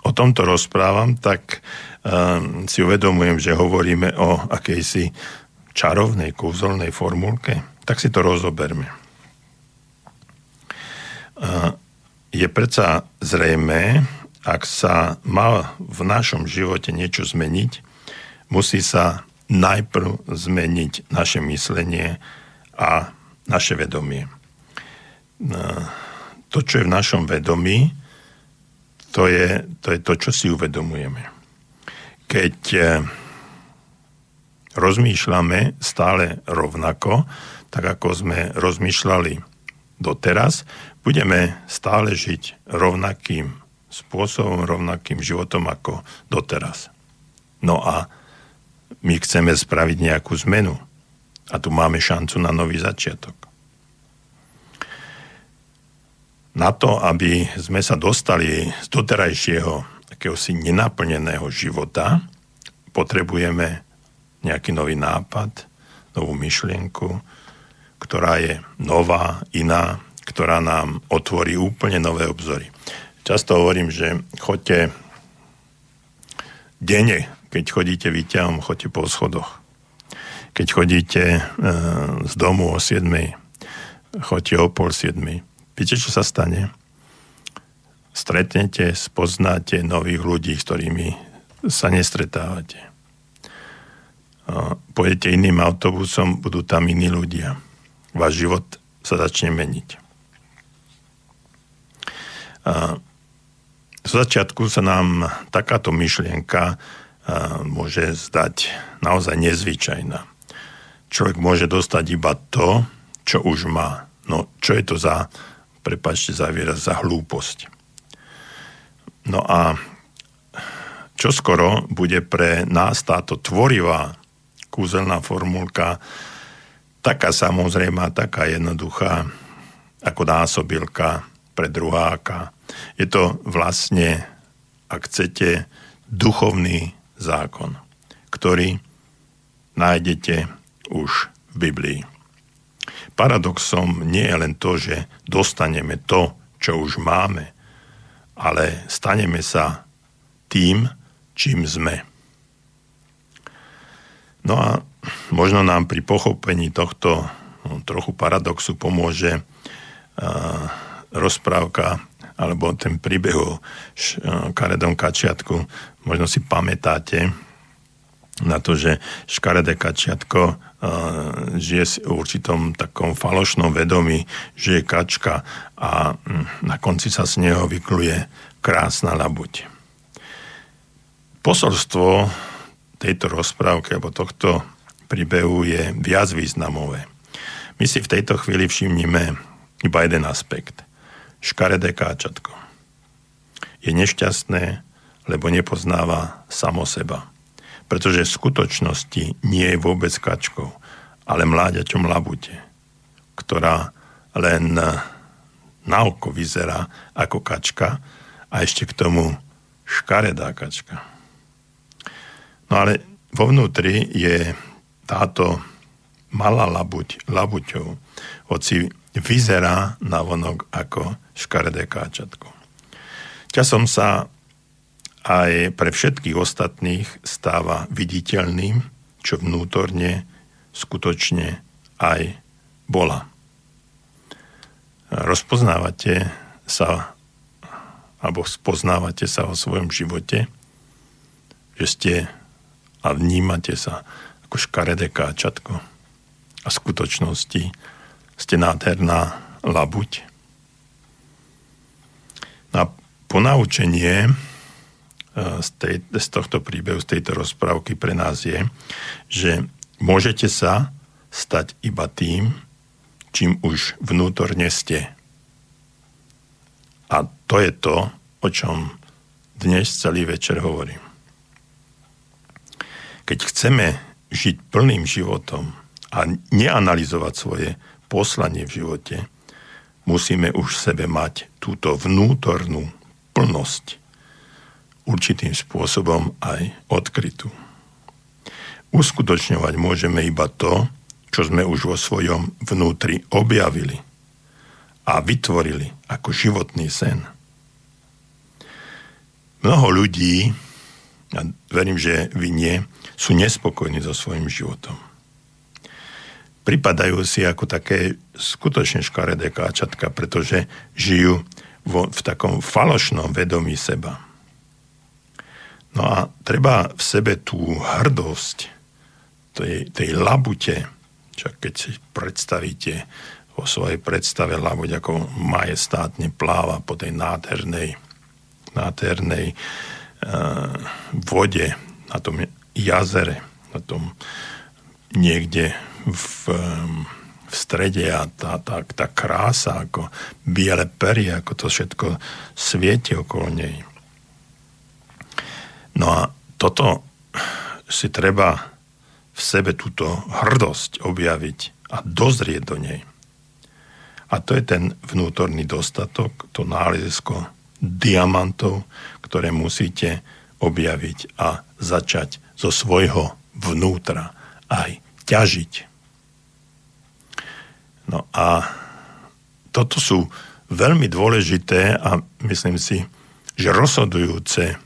o tomto rozprávam, tak um, si uvedomujem, že hovoríme o akejsi čarovnej, kúzelnej formulke. Tak si to rozoberme. Uh, je predsa zrejmé, ak sa má v našom živote niečo zmeniť, musí sa najprv zmeniť naše myslenie a naše vedomie. No, to, čo je v našom vedomí, to je to, je to čo si uvedomujeme. Keď eh, rozmýšľame stále rovnako, tak ako sme rozmýšľali doteraz, budeme stále žiť rovnakým spôsobom, rovnakým životom ako doteraz. No a my chceme spraviť nejakú zmenu. A tu máme šancu na nový začiatok. Na to, aby sme sa dostali z doterajšieho akéhosi nenaplneného života, potrebujeme nejaký nový nápad, novú myšlienku, ktorá je nová, iná, ktorá nám otvorí úplne nové obzory. Často hovorím, že chodte denne keď chodíte výťahom, chodte po schodoch. Keď chodíte e, z domu o 7, chodte o pol 7. Viete, čo sa stane? Stretnete, spoznáte nových ľudí, s ktorými sa nestretávate. E, pôjdete iným autobusom, budú tam iní ľudia. Váš život sa začne meniť. A v začiatku sa nám takáto myšlienka môže zdať naozaj nezvyčajná. Človek môže dostať iba to, čo už má. No čo je to za, prepačte za výraz, za hlúposť. No a čo skoro bude pre nás táto tvorivá kúzelná formulka taká samozrejmá, taká jednoduchá ako násobilka pre druháka. Je to vlastne, ak chcete, duchovný zákon, ktorý nájdete už v Biblii. Paradoxom nie je len to, že dostaneme to, čo už máme, ale staneme sa tým, čím sme. No a možno nám pri pochopení tohto no, trochu paradoxu pomôže uh, rozprávka alebo ten príbeh o Karedom Kačiatku, možno si pamätáte na to, že škaredé kačiatko uh, žije v určitom takom falošnom vedomí, že je kačka a um, na konci sa z neho vykluje krásna labuť. Posolstvo tejto rozprávky alebo tohto príbehu je viac významové. My si v tejto chvíli všimnime iba jeden aspekt škaredé káčatko. Je nešťastné, lebo nepoznáva samo seba. Pretože v skutočnosti nie je vôbec kačkou, ale mláďaťom labute, ktorá len na oko vyzerá ako kačka a ešte k tomu škaredá kačka. No ale vo vnútri je táto malá labuť, labuťou, hoci vyzerá na vonok ako škaredé káčatko. Časom sa aj pre všetkých ostatných stáva viditeľným, čo vnútorne skutočne aj bola. Rozpoznávate sa alebo spoznávate sa o svojom živote, že ste a vnímate sa ako škaredé káčatko a v skutočnosti ste nádherná labuť, A ponaučenie e, z, tej, z tohto príbehu, z tejto rozprávky pre nás je, že môžete sa stať iba tým, čím už vnútorne ste. A to je to, o čom dnes celý večer hovorím. Keď chceme žiť plným životom a neanalizovať svoje poslanie v živote, musíme už v sebe mať túto vnútornú plnosť určitým spôsobom aj odkrytú. Uskutočňovať môžeme iba to, čo sme už vo svojom vnútri objavili a vytvorili ako životný sen. Mnoho ľudí, a verím, že vy nie, sú nespokojní so svojím životom. Pripadajú si ako také skutočne škaredé káčatka, pretože žijú vo, v takom falošnom vedomí seba. No a treba v sebe tú hrdosť tej, tej labute, čo keď si predstavíte vo svojej predstave labuť, ako majestátne pláva po tej nádhernej, nádhernej uh, vode na tom jazere, na tom niekde v, v strede a tá, tá, tá krása, ako biele pery, ako to všetko svieti okolo nej. No a toto si treba v sebe túto hrdosť objaviť a dozrieť do nej. A to je ten vnútorný dostatok, to nálezisko diamantov, ktoré musíte objaviť a začať zo svojho vnútra aj ťažiť. No a toto sú veľmi dôležité a myslím si, že rozhodujúce,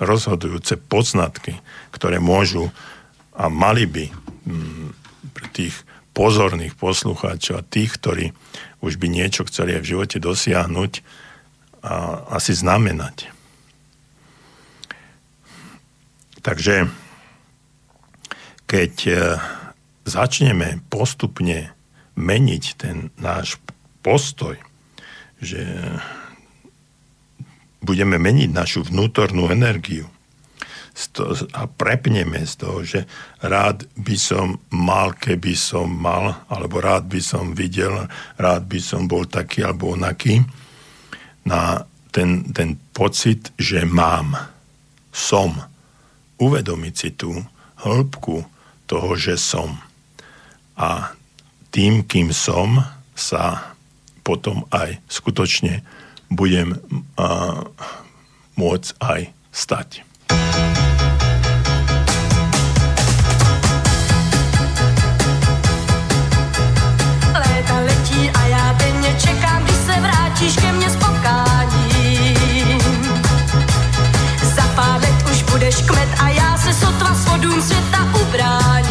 rozhodujúce poznatky, ktoré môžu a mali by mm, pre tých pozorných poslucháčov a tých, ktorí už by niečo chceli v živote dosiahnuť, a asi znamenať. Takže keď e, začneme postupne meniť ten náš postoj, že budeme meniť našu vnútornú energiu a prepneme z toho, že rád by som mal, keby som mal, alebo rád by som videl, rád by som bol taký alebo onaký, na ten, ten pocit, že mám, som, uvedomiť si tú hĺbku toho, že som. A tým, kým som, sa potom aj skutočne budem uh, môcť aj stať.
Léta letí a já denně čekám, když se vrátíš ke mně s potkáním. Za už budeš kmet a já se sotva svodům světa ubráním.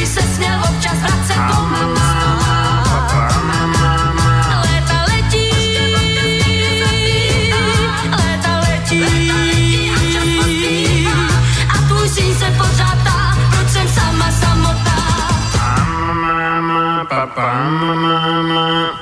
By se směl občas Pro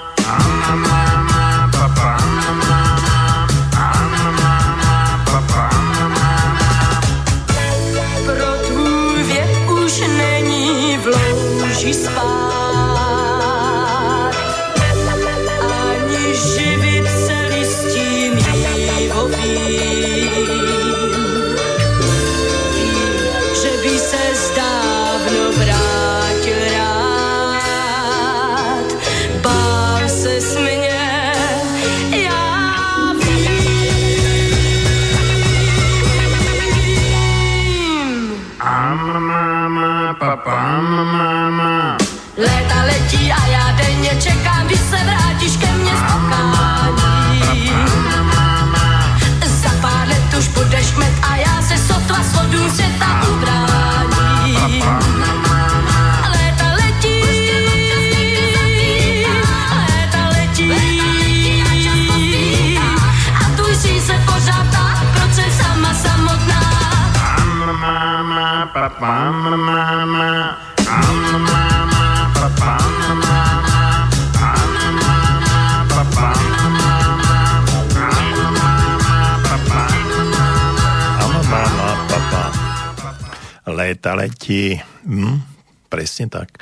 Letí. Hm, presne tak.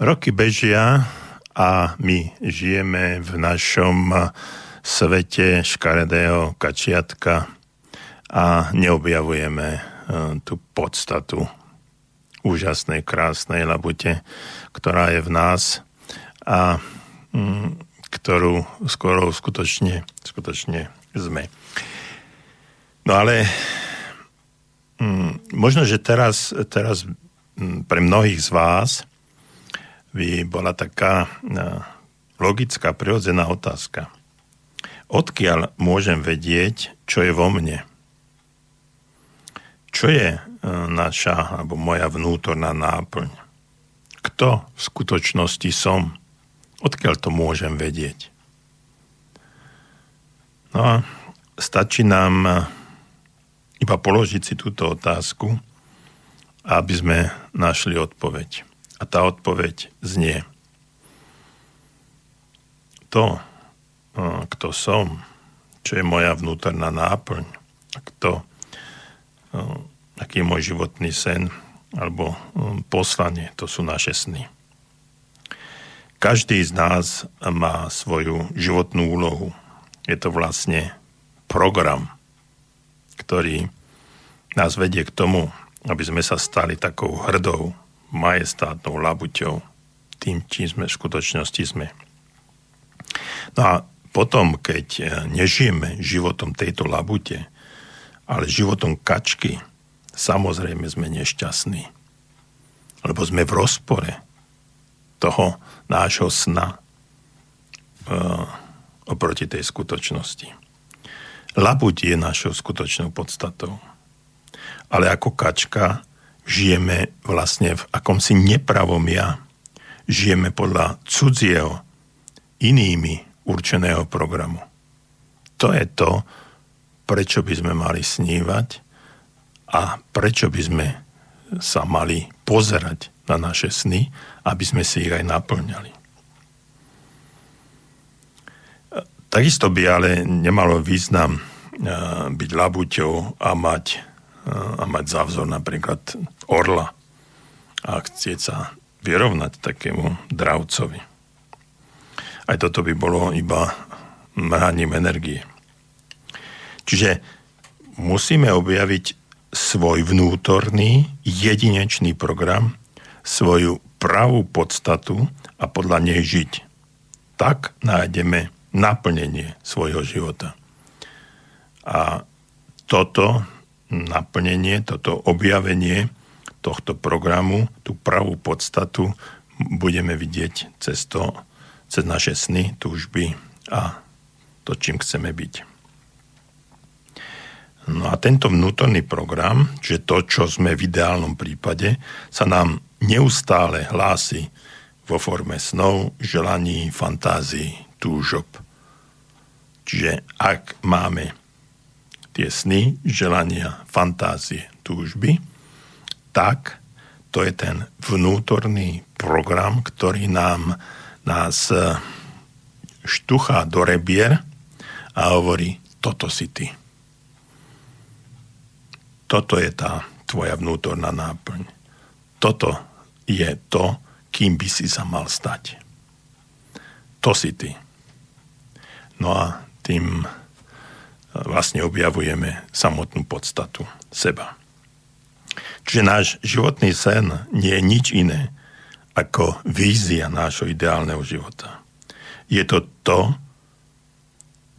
Roky bežia a my žijeme v našom svete škaredého kačiatka a neobjavujeme eh, tú podstatu úžasnej, krásnej labute, ktorá je v nás a mm, ktorú skoro skutočne, skutočne sme. No ale mm, možno, že teraz, teraz mm, pre mnohých z vás by bola taká eh, logická, prirodzená otázka. Odkiaľ môžem vedieť, čo je vo mne? Čo je e, naša alebo moja vnútorná náplň? Kto v skutočnosti som? Odkiaľ to môžem vedieť? No a stačí nám e, iba položiť si túto otázku, aby sme našli odpoveď. A tá odpoveď znie. To, e, kto som, čo je moja vnútorná náplň, kto aký je môj životný sen alebo um, poslanie, to sú naše sny. Každý z nás má svoju životnú úlohu. Je to vlastne program, ktorý nás vedie k tomu, aby sme sa stali takou hrdou, majestátnou labuťou, tým, čím sme v skutočnosti sme. No a potom, keď eh, nežijeme životom tejto labute, ale životom kačky samozrejme sme nešťastní. Lebo sme v rozpore toho nášho sna uh, oproti tej skutočnosti. Labuť je našou skutočnou podstatou. Ale ako kačka žijeme vlastne v akomsi nepravom ja. Žijeme podľa cudzieho, inými určeného programu. To je to, prečo by sme mali snívať a prečo by sme sa mali pozerať na naše sny, aby sme si ich aj naplňali. Takisto by ale nemalo význam byť labuťou a mať, a mať za vzor napríklad orla a chcieť sa vyrovnať takému dravcovi. Aj toto by bolo iba mrhaním energie. Čiže musíme objaviť svoj vnútorný, jedinečný program, svoju pravú podstatu a podľa nej žiť. Tak nájdeme naplnenie svojho života. A toto naplnenie, toto objavenie tohto programu, tú pravú podstatu budeme vidieť cez to, cez naše sny, túžby a to, čím chceme byť. No a tento vnútorný program, že to, čo sme v ideálnom prípade, sa nám neustále hlási vo forme snov, želaní, fantázií, túžob. Čiže ak máme tie sny, želania, fantázie, túžby, tak to je ten vnútorný program, ktorý nám nás eh, štuchá do rebier a hovorí, toto si ty toto je tá tvoja vnútorná náplň. Toto je to, kým by si sa mal stať. To si ty. No a tým e, vlastne objavujeme samotnú podstatu seba. Čiže náš životný sen nie je nič iné ako vízia nášho ideálneho života. Je to to,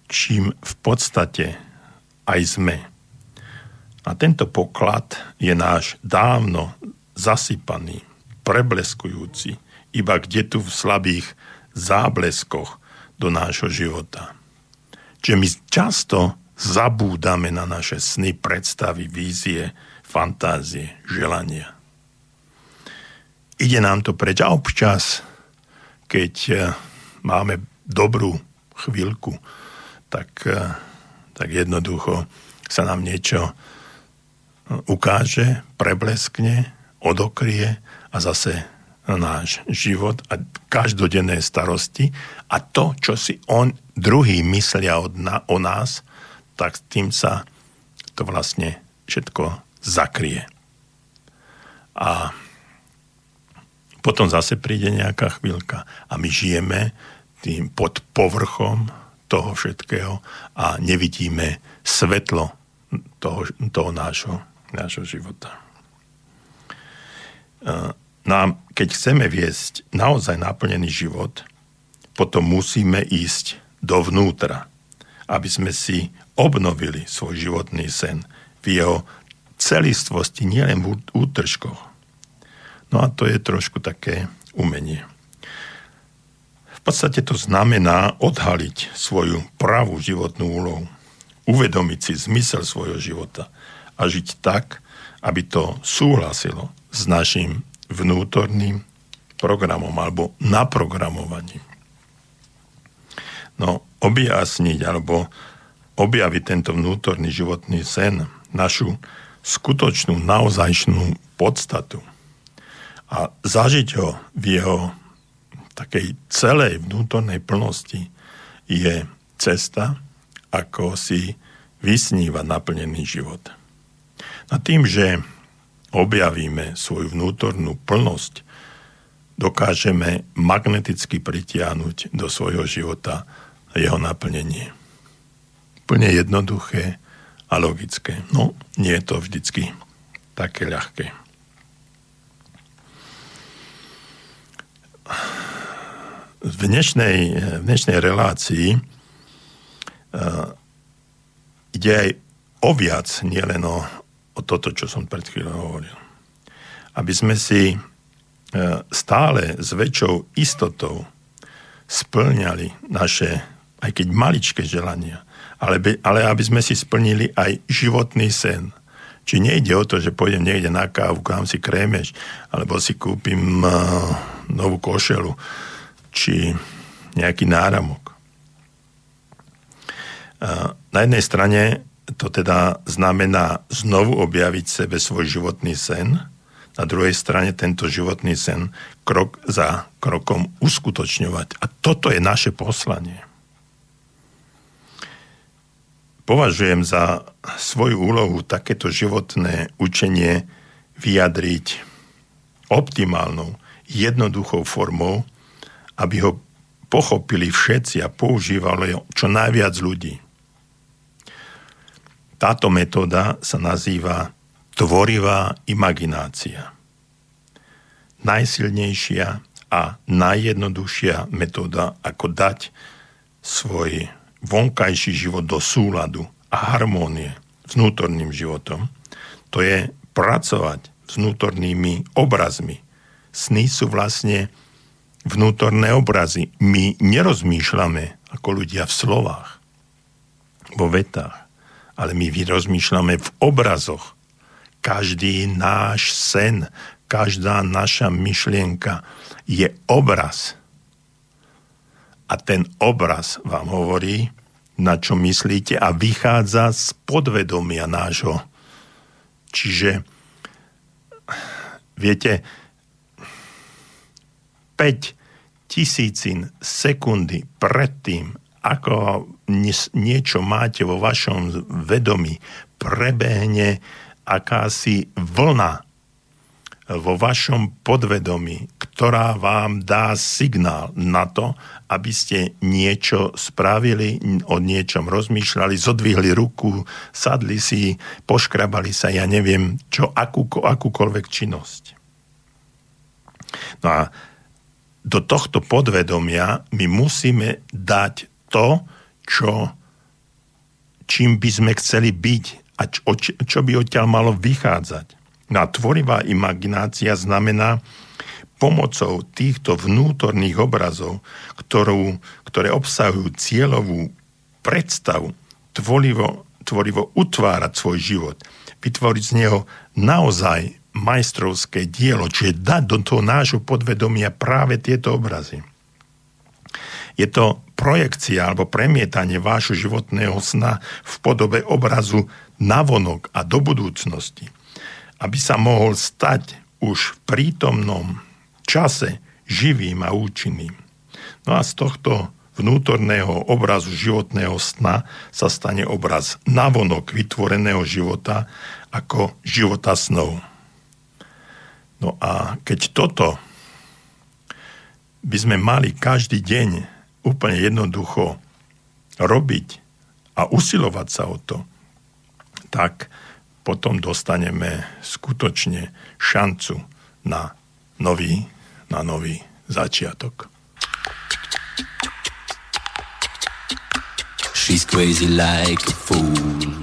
čím v podstate aj sme a tento poklad je náš dávno zasypaný, prebleskujúci, iba kde tu v slabých zábleskoch do nášho života. Čiže my často zabúdame na naše sny, predstavy, vízie, fantázie, želania. Ide nám to preč a občas, keď eh, máme dobrú chvíľku, tak, eh, tak jednoducho sa nám niečo ukáže, prebleskne, odokrie a zase náš život a každodenné starosti a to, čo si on, druhý myslia od na, o nás, tak tým sa to vlastne všetko zakrie. A potom zase príde nejaká chvíľka a my žijeme tým pod povrchom toho všetkého a nevidíme svetlo toho, toho nášho, nášho života. No a keď chceme viesť naozaj naplnený život, potom musíme ísť dovnútra, aby sme si obnovili svoj životný sen v jeho celistvosti, nielen v útržkoch. No a to je trošku také umenie. V podstate to znamená odhaliť svoju pravú životnú úlohu, uvedomiť si zmysel svojho života a žiť tak, aby to súhlasilo s našim vnútorným programom alebo naprogramovaním. No, objasniť alebo objaviť tento vnútorný životný sen, našu skutočnú, naozajšnú podstatu a zažiť ho v jeho takej celej vnútornej plnosti je cesta, ako si vysníva naplnený život. A tým, že objavíme svoju vnútornú plnosť, dokážeme magneticky pritiahnuť do svojho života jeho naplnenie. Plne jednoduché a logické. No, nie je to vždycky také ľahké. V dnešnej, v dnešnej relácii uh, ide aj o viac, nielen o, o toto, čo som pred chvíľou hovoril. Aby sme si e, stále s väčšou istotou splňali naše, aj keď maličké želania, ale, by, ale aby sme si splnili aj životný sen. Či nejde o to, že pôjdem niekde na kávu, kam si krémeš, alebo si kúpim uh, novú košelu, či nejaký náramok. Uh, na jednej strane to teda znamená znovu objaviť sebe svoj životný sen, na druhej strane tento životný sen krok za krokom uskutočňovať. A toto je naše poslanie. Považujem za svoju úlohu takéto životné učenie vyjadriť optimálnou, jednoduchou formou, aby ho pochopili všetci a používali čo najviac ľudí. Táto metóda sa nazýva tvorivá imaginácia. Najsilnejšia a najjednoduchšia metóda, ako dať svoj vonkajší život do súladu a harmónie s vnútorným životom, to je pracovať s vnútornými obrazmi. Sny sú vlastne vnútorné obrazy. My nerozmýšľame ako ľudia v slovách, vo vetách ale my rozmýšľame v obrazoch. Každý náš sen, každá naša myšlienka je obraz. A ten obraz vám hovorí, na čo myslíte a vychádza z podvedomia nášho. Čiže, viete, 5 tisícin sekundy predtým, ako niečo máte vo vašom vedomí, prebehne akási vlna vo vašom podvedomí, ktorá vám dá signál na to, aby ste niečo spravili, o niečom rozmýšľali, zodvihli ruku, sadli si, poškrabali sa, ja neviem čo, akú, akúkoľvek činnosť. No a do tohto podvedomia my musíme dať to, čo, čím by sme chceli byť a čo, čo by odtiaľ malo vychádzať. No a tvorivá imaginácia znamená pomocou týchto vnútorných obrazov, ktorú, ktoré obsahujú cieľovú predstavu, tvorivo, tvorivo utvárať svoj život, vytvoriť z neho naozaj majstrovské dielo, čiže dať do toho nášho podvedomia práve tieto obrazy. Je to projekcia alebo premietanie vášho životného sna v podobe obrazu navonok a do budúcnosti. Aby sa mohol stať už v prítomnom čase živým a účinným. No a z tohto vnútorného obrazu životného sna sa stane obraz navonok vytvoreného života ako života snov. No a keď toto by sme mali každý deň úplne jednoducho robiť a usilovať sa o to, tak potom dostaneme skutočne šancu na nový, na nový začiatok.
She's crazy like a fool.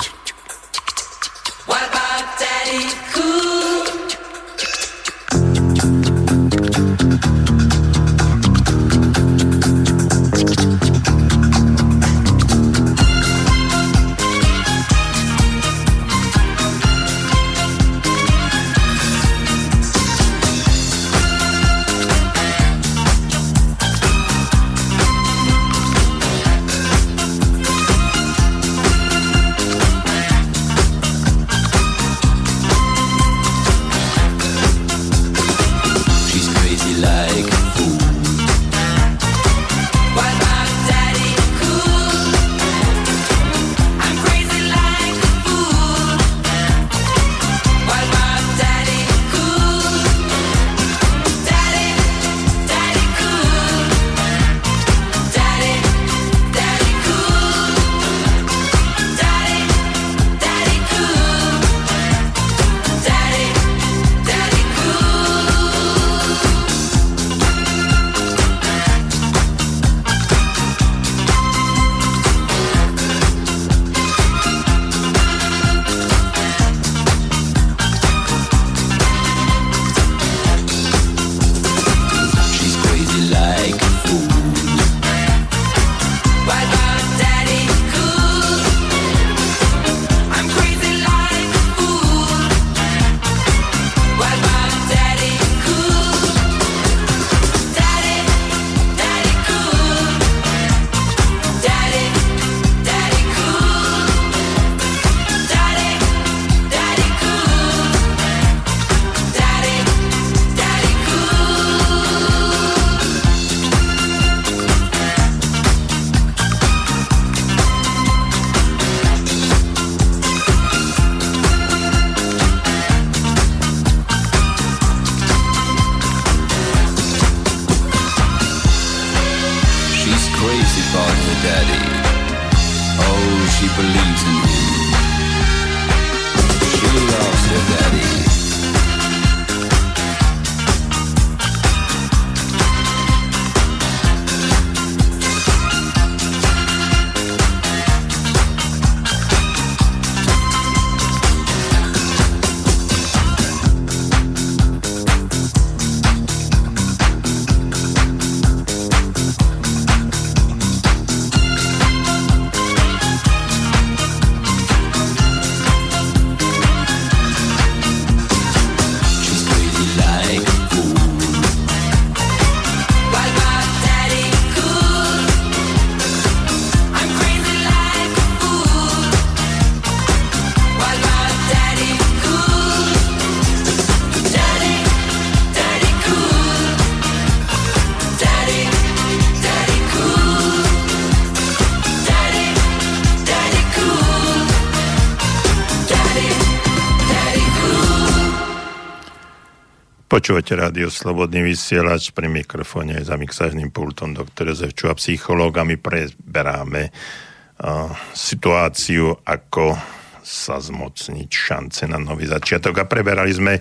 Počúvate rádio Slobodný vysielač, pri mikrofóne za mixážnym pultom doktor Jozef a my preberáme uh, situáciu, ako sa zmocniť šance na nový začiatok a preberali sme,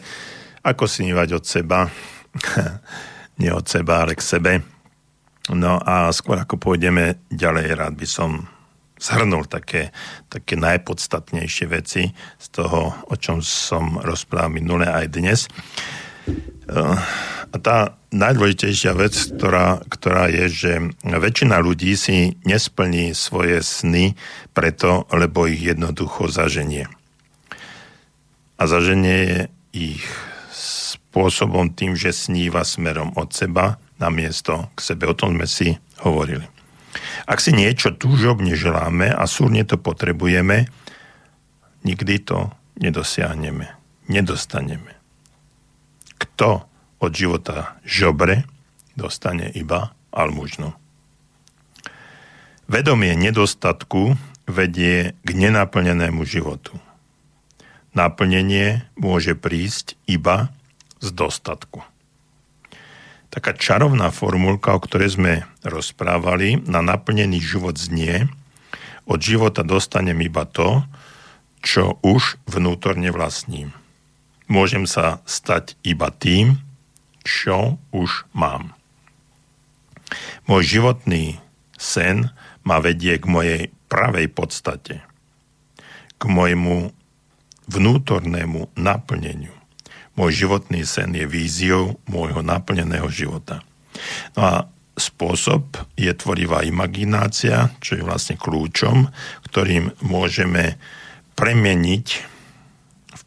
ako snívať od seba, nie od seba, ale k sebe. No a skôr ako pôjdeme ďalej, rád by som zhrnul také, také najpodstatnejšie veci z toho, o čom som rozprával minule aj dnes. A tá najdôležitejšia vec, ktorá, ktorá je, že väčšina ľudí si nesplní svoje sny preto, lebo ich jednoducho zaženie. A zaženie ich spôsobom tým, že sníva smerom od seba na miesto k sebe. O tom sme si hovorili. Ak si niečo túžobne želáme a súrne to potrebujeme, nikdy to nedosiahneme, nedostaneme. Kto od života žobre, dostane iba almužnu. Vedomie nedostatku vedie k nenaplnenému životu. Naplnenie môže prísť iba z dostatku. Taká čarovná formulka, o ktorej sme rozprávali, na naplnený život znie, od života dostanem iba to, čo už vnútorne vlastním. Môžem sa stať iba tým, čo už mám. Môj životný sen ma vedie k mojej pravej podstate, k môjmu vnútornému naplneniu. Môj životný sen je víziou môjho naplneného života. No a spôsob je tvorivá imaginácia, čo je vlastne kľúčom, ktorým môžeme premeniť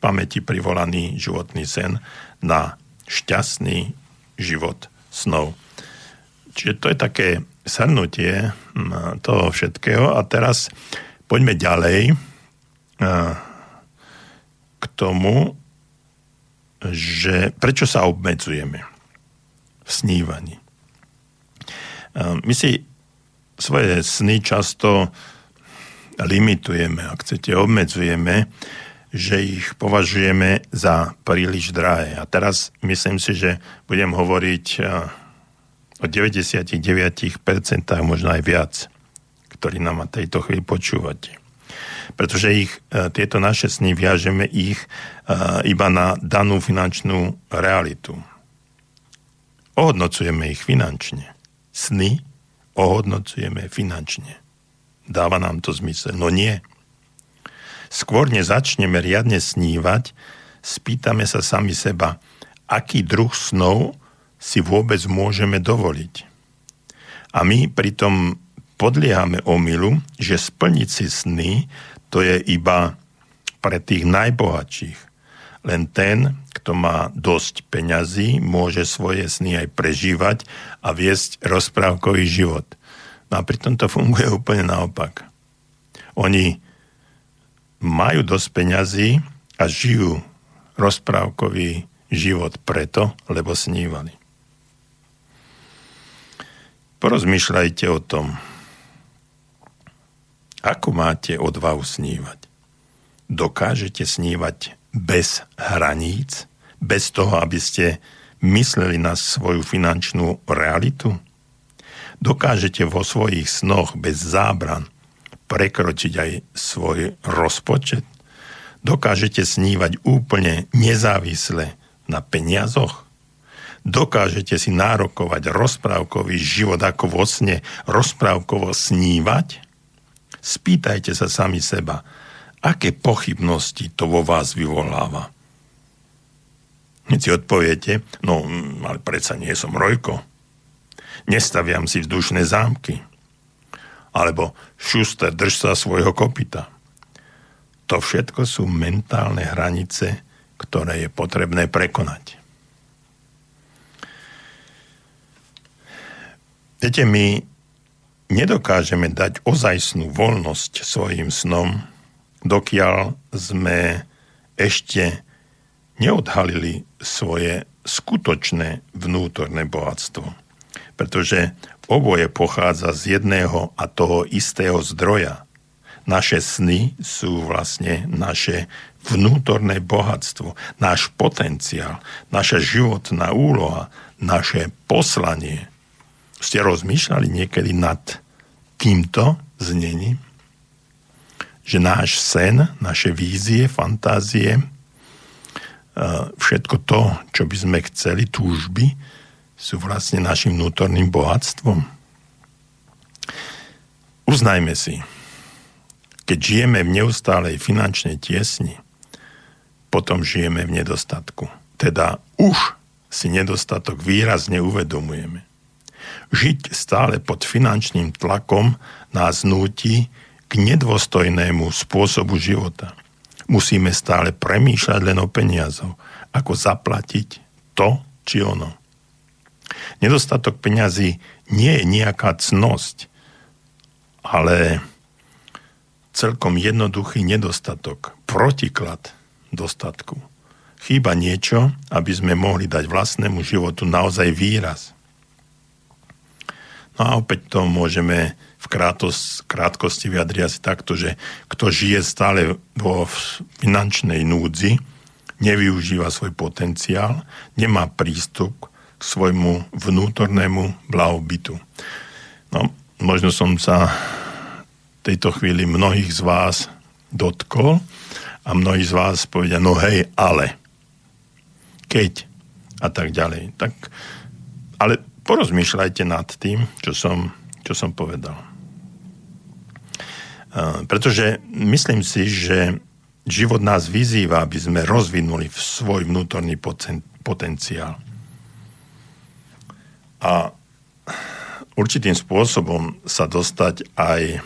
pamäti privolaný životný sen na šťastný život snov. Čiže to je také shrnutie hm, toho všetkého a teraz poďme ďalej k tomu, že prečo sa obmedzujeme v snívaní. My si svoje sny často limitujeme, ak chcete, obmedzujeme, že ich považujeme za príliš drahé. A teraz myslím si, že budem hovoriť o 99%, možno aj viac, ktorí nám na tejto chvíli počúvate pretože ich, e, tieto naše sny viažeme ich e, iba na danú finančnú realitu. Ohodnocujeme ich finančne. Sny ohodnocujeme finančne. Dáva nám to zmysel? No nie. Skôr nezačneme riadne snívať, spýtame sa sami seba, aký druh snov si vôbec môžeme dovoliť. A my pritom podliehame omilu, že splniť si sny to je iba pre tých najbohatších. Len ten, kto má dosť peňazí, môže svoje sny aj prežívať a viesť rozprávkový život. No a pritom to funguje úplne naopak. Oni majú dosť peňazí a žijú rozprávkový život preto, lebo snívali. Porozmýšľajte o tom, ako máte odvahu snívať? Dokážete snívať bez hraníc? Bez toho, aby ste mysleli na svoju finančnú realitu? Dokážete vo svojich snoch bez zábran prekročiť aj svoj rozpočet? Dokážete snívať úplne nezávisle na peniazoch? Dokážete si nárokovať rozprávkový život ako vo sne, rozprávkovo snívať? Spýtajte sa sami seba, aké pochybnosti to vo vás vyvoláva. Keď si odpoviete, no ale predsa nie som rojko. Nestaviam si vzdušné zámky. Alebo šuster, drž sa svojho kopita. To všetko sú mentálne hranice, ktoré je potrebné prekonať. Viete, my nedokážeme dať ozajstnú voľnosť svojim snom, dokiaľ sme ešte neodhalili svoje skutočné vnútorné bohatstvo. Pretože oboje pochádza z jedného a toho istého zdroja. Naše sny sú vlastne naše vnútorné bohatstvo, náš potenciál, naša životná úloha, naše poslanie – ste rozmýšľali niekedy nad týmto znením? Že náš sen, naše vízie, fantázie, e, všetko to, čo by sme chceli, túžby, sú vlastne našim vnútorným bohatstvom. Uznajme si, keď žijeme v neustálej finančnej tiesni, potom žijeme v nedostatku. Teda už si nedostatok výrazne uvedomujeme. Žiť stále pod finančným tlakom nás núti k nedôstojnému spôsobu života. Musíme stále premýšľať len o peniazov, ako zaplatiť to či ono. Nedostatok peňazí nie je nejaká cnosť, ale celkom jednoduchý nedostatok, protiklad dostatku. Chýba niečo, aby sme mohli dať vlastnému životu naozaj výraz. No a opäť to môžeme v krátos, krátkosti vyjadriť asi takto, že kto žije stále vo finančnej núdzi, nevyužíva svoj potenciál, nemá prístup svojmu vnútornému blahobytu. No, možno som sa tejto chvíli mnohých z vás dotkol a mnohí z vás povedia, no hej, ale, keď a tak ďalej. Tak, ale porozmýšľajte nad tým, čo som, čo som povedal. Pretože myslím si, že život nás vyzýva, aby sme rozvinuli svoj vnútorný potenciál. A určitým spôsobom sa dostať aj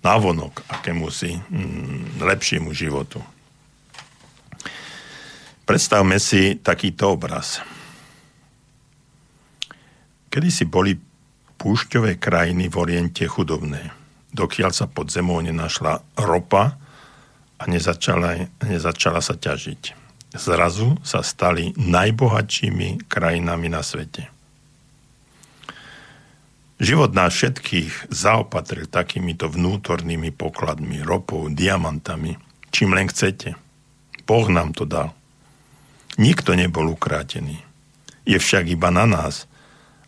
návonok akémusi mm, lepšiemu životu. Predstavme si takýto obraz. Kedy si boli púšťové krajiny v Oriente chudobné dokiaľ sa pod zemou nenašla ropa a nezačala, nezačala sa ťažiť. Zrazu sa stali najbohatšími krajinami na svete. Život nás všetkých zaopatril takýmito vnútornými pokladmi, ropou, diamantami, čím len chcete. Boh nám to dal. Nikto nebol ukrátený. Je však iba na nás,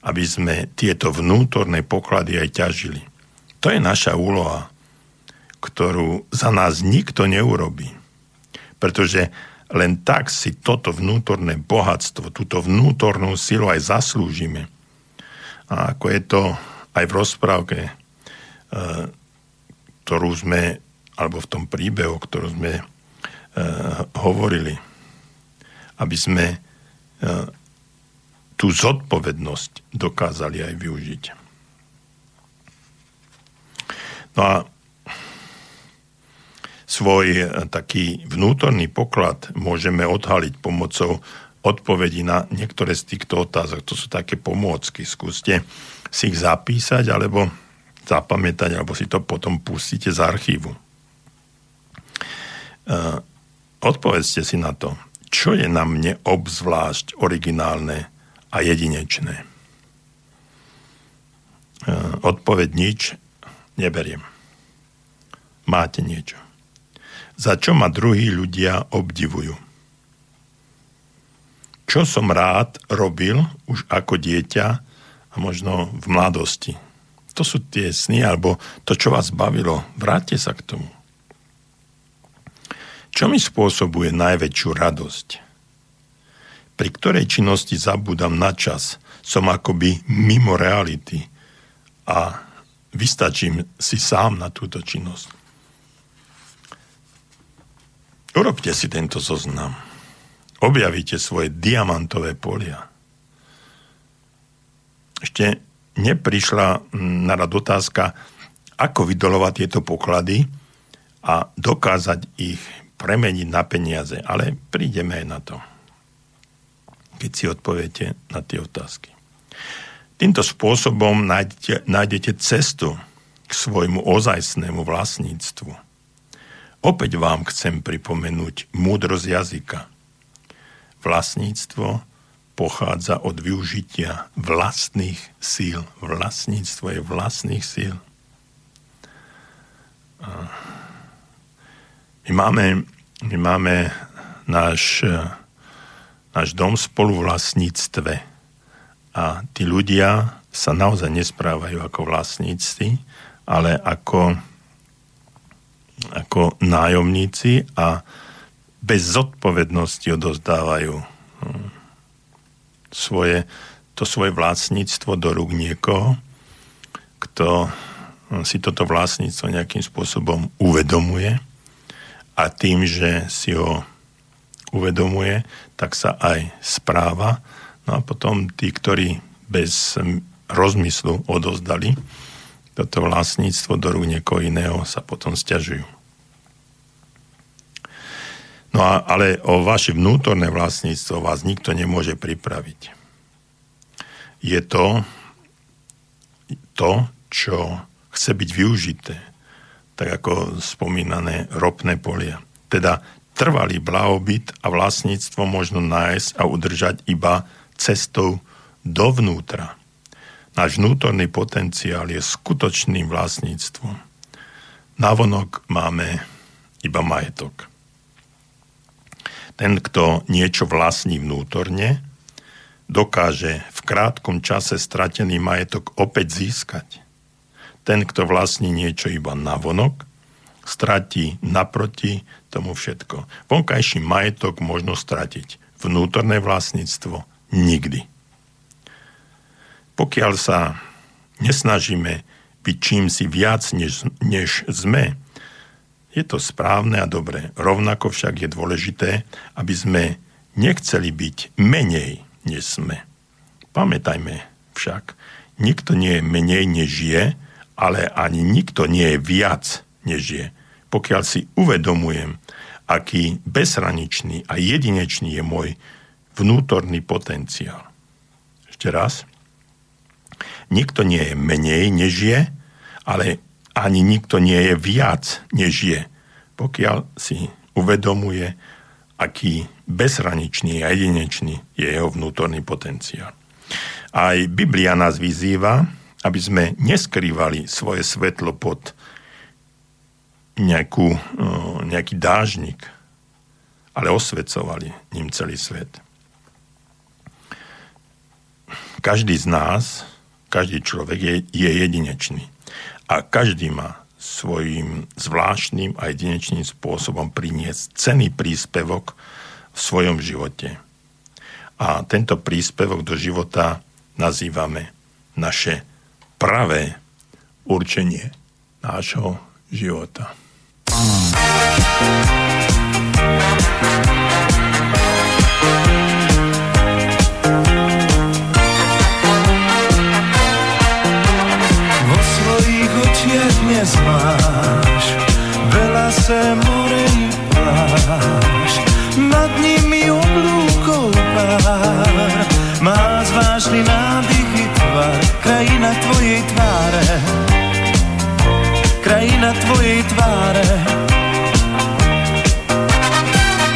aby sme tieto vnútorné poklady aj ťažili – to je naša úloha, ktorú za nás nikto neurobí. Pretože len tak si toto vnútorné bohatstvo, túto vnútornú silu aj zaslúžime. A ako je to aj v rozprávke, e, ktorú sme, alebo v tom príbehu, ktorú sme e, hovorili, aby sme e, tú zodpovednosť dokázali aj využiť. No a svoj taký vnútorný poklad môžeme odhaliť pomocou odpovedí na niektoré z týchto otázok. To sú také pomôcky. Skúste si ich zapísať alebo zapamätať, alebo si to potom pustíte z archívu. E, odpovedzte si na to, čo je na mne obzvlášť originálne a jedinečné. E, odpoveď nič, neberiem. Máte niečo. Za čo ma druhí ľudia obdivujú? Čo som rád robil už ako dieťa a možno v mladosti. To sú tie sny, alebo to, čo vás bavilo. Vráťte sa k tomu. Čo mi spôsobuje najväčšiu radosť? Pri ktorej činnosti zabúdam na čas, som akoby mimo reality a vystačím si sám na túto činnosť. Urobte si tento zoznam. Objavíte svoje diamantové polia. Ešte neprišla na rad otázka, ako vydolovať tieto poklady a dokázať ich premeniť na peniaze. Ale prídeme aj na to, keď si odpoviete na tie otázky. Týmto spôsobom nájdete, nájdete cestu k svojmu ozajstnému vlastníctvu. Opäť vám chcem pripomenúť múdrosť jazyka. Vlastníctvo pochádza od využitia vlastných síl. Vlastníctvo je vlastných síl. My máme, my máme náš, náš dom spolu vlastníctve a tí ľudia sa naozaj nesprávajú ako vlastníci, ale ako, ako nájomníci a bez zodpovednosti odozdávajú hm, svoje, to svoje vlastníctvo do rúk niekoho, kto si toto vlastníctvo nejakým spôsobom uvedomuje a tým, že si ho uvedomuje, tak sa aj správa No a potom tí, ktorí bez rozmyslu odozdali toto vlastníctvo do rúk niekoho iného, sa potom stiažujú. No a, ale o vaše vnútorné vlastníctvo vás nikto nemôže pripraviť. Je to to, čo chce byť využité, tak ako spomínané ropné polia. Teda trvalý blahobyt a vlastníctvo možno nájsť a udržať iba cestou dovnútra. Náš vnútorný potenciál je skutočným vlastníctvom. Navonok máme iba majetok. Ten, kto niečo vlastní vnútorne, dokáže v krátkom čase stratený majetok opäť získať. Ten, kto vlastní niečo iba navonok, stratí naproti tomu všetko. Vonkajší majetok možno stratiť. Vnútorné vlastníctvo nikdy. Pokiaľ sa nesnažíme byť čím si viac, než, než sme, je to správne a dobré. Rovnako však je dôležité, aby sme nechceli byť menej, než sme. Pamätajme však, nikto nie je menej, než je, ale ani nikto nie je viac, než je. Pokiaľ si uvedomujem, aký bezhraničný a jedinečný je môj vnútorný potenciál. Ešte raz. Nikto nie je menej, než je, ale ani nikto nie je viac, než je. Pokiaľ si uvedomuje, aký bezhraničný a jedinečný je jeho vnútorný potenciál. Aj Biblia nás vyzýva, aby sme neskrývali svoje svetlo pod nejakú, nejaký dážnik, ale osvecovali ním celý svet. Každý z nás každý človek je, je jedinečný. A každý má svojím zvláštnym a jedinečným spôsobom priniesť cený príspevok v svojom živote. A tento príspevok do života nazývame naše pravé určenie nášho života.
Vo máš veľa se more i pláž. Nad nimi oblúkov pár má zvláštny nádych i tvar, krajina tvojej tváre. Krajina tvojej tváre.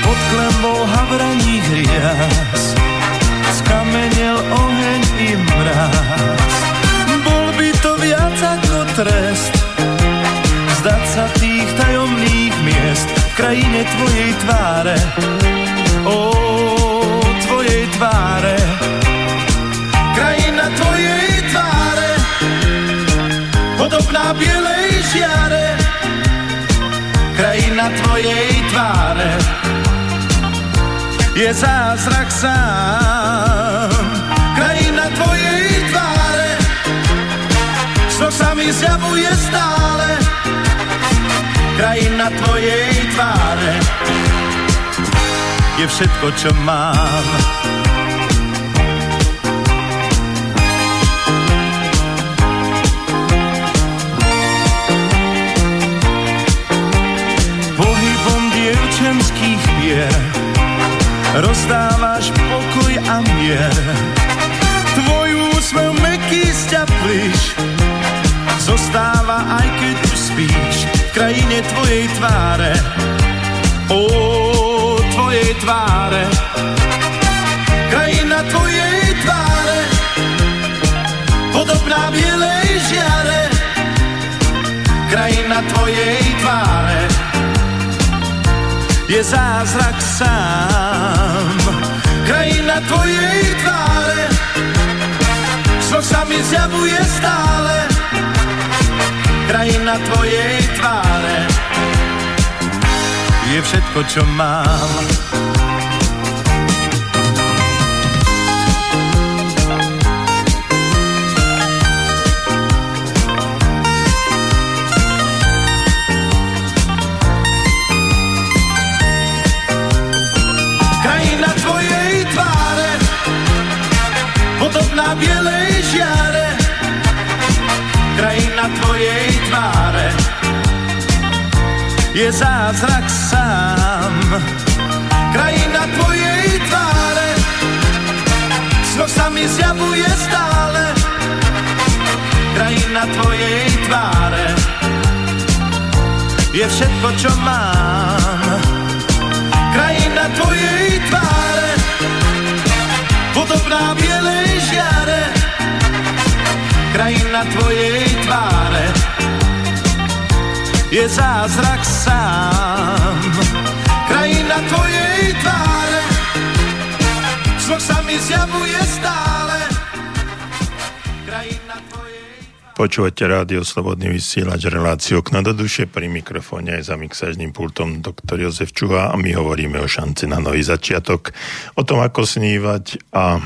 Pod klembou havraních rias skamenel oheň i mráz. Bol by to viac ako trest miest V krajine tvojej tváre Ó, tvojej tváre Krajina tvojej tváre Podobná bielej žiare Krajina tvojej tváre Je zázrak sám Krajina tvojej tváre čo sa mi zjavuje stále Krajina tvojej tváre. Je všetko, čo mám. Pohybom dievčenských pier Rozdávaš pokoj a mier. Tvoj úsmev meký sťaplíš Zostáva aj keď už spíš krajine tvojej tváre. Ó, tvojej tváre. Krajina tvojej tváre. Podobná bielej žiare. Krajina tvojej tváre. Je zázrak sám. Krajina tvojej tváre. Čo sa mi zjavuje stále Krajina tvojej tváre Je všetko, čo mám. Krajina tvojej tváre Podobná bielej žiare. Krajina tváre Je zázrak sám Krajina tvojej tváre Sno sa mi zjavuje stále Krajina tvojej tváre je všetko, čo mám. Krajina tvojej tváre, podobná bielej žiare. Krajina tvojej tváre, je zázrak sám. Krajina tvojej tváre, Zvuk sa mi zjavuje stále. Krajina tvojej
Počúvate rádio Slobodný vysielač reláciu okna do duše pri mikrofóne aj za mixážnym pultom doktor Jozef Čuha a my hovoríme o šanci na nový začiatok, o tom, ako snívať a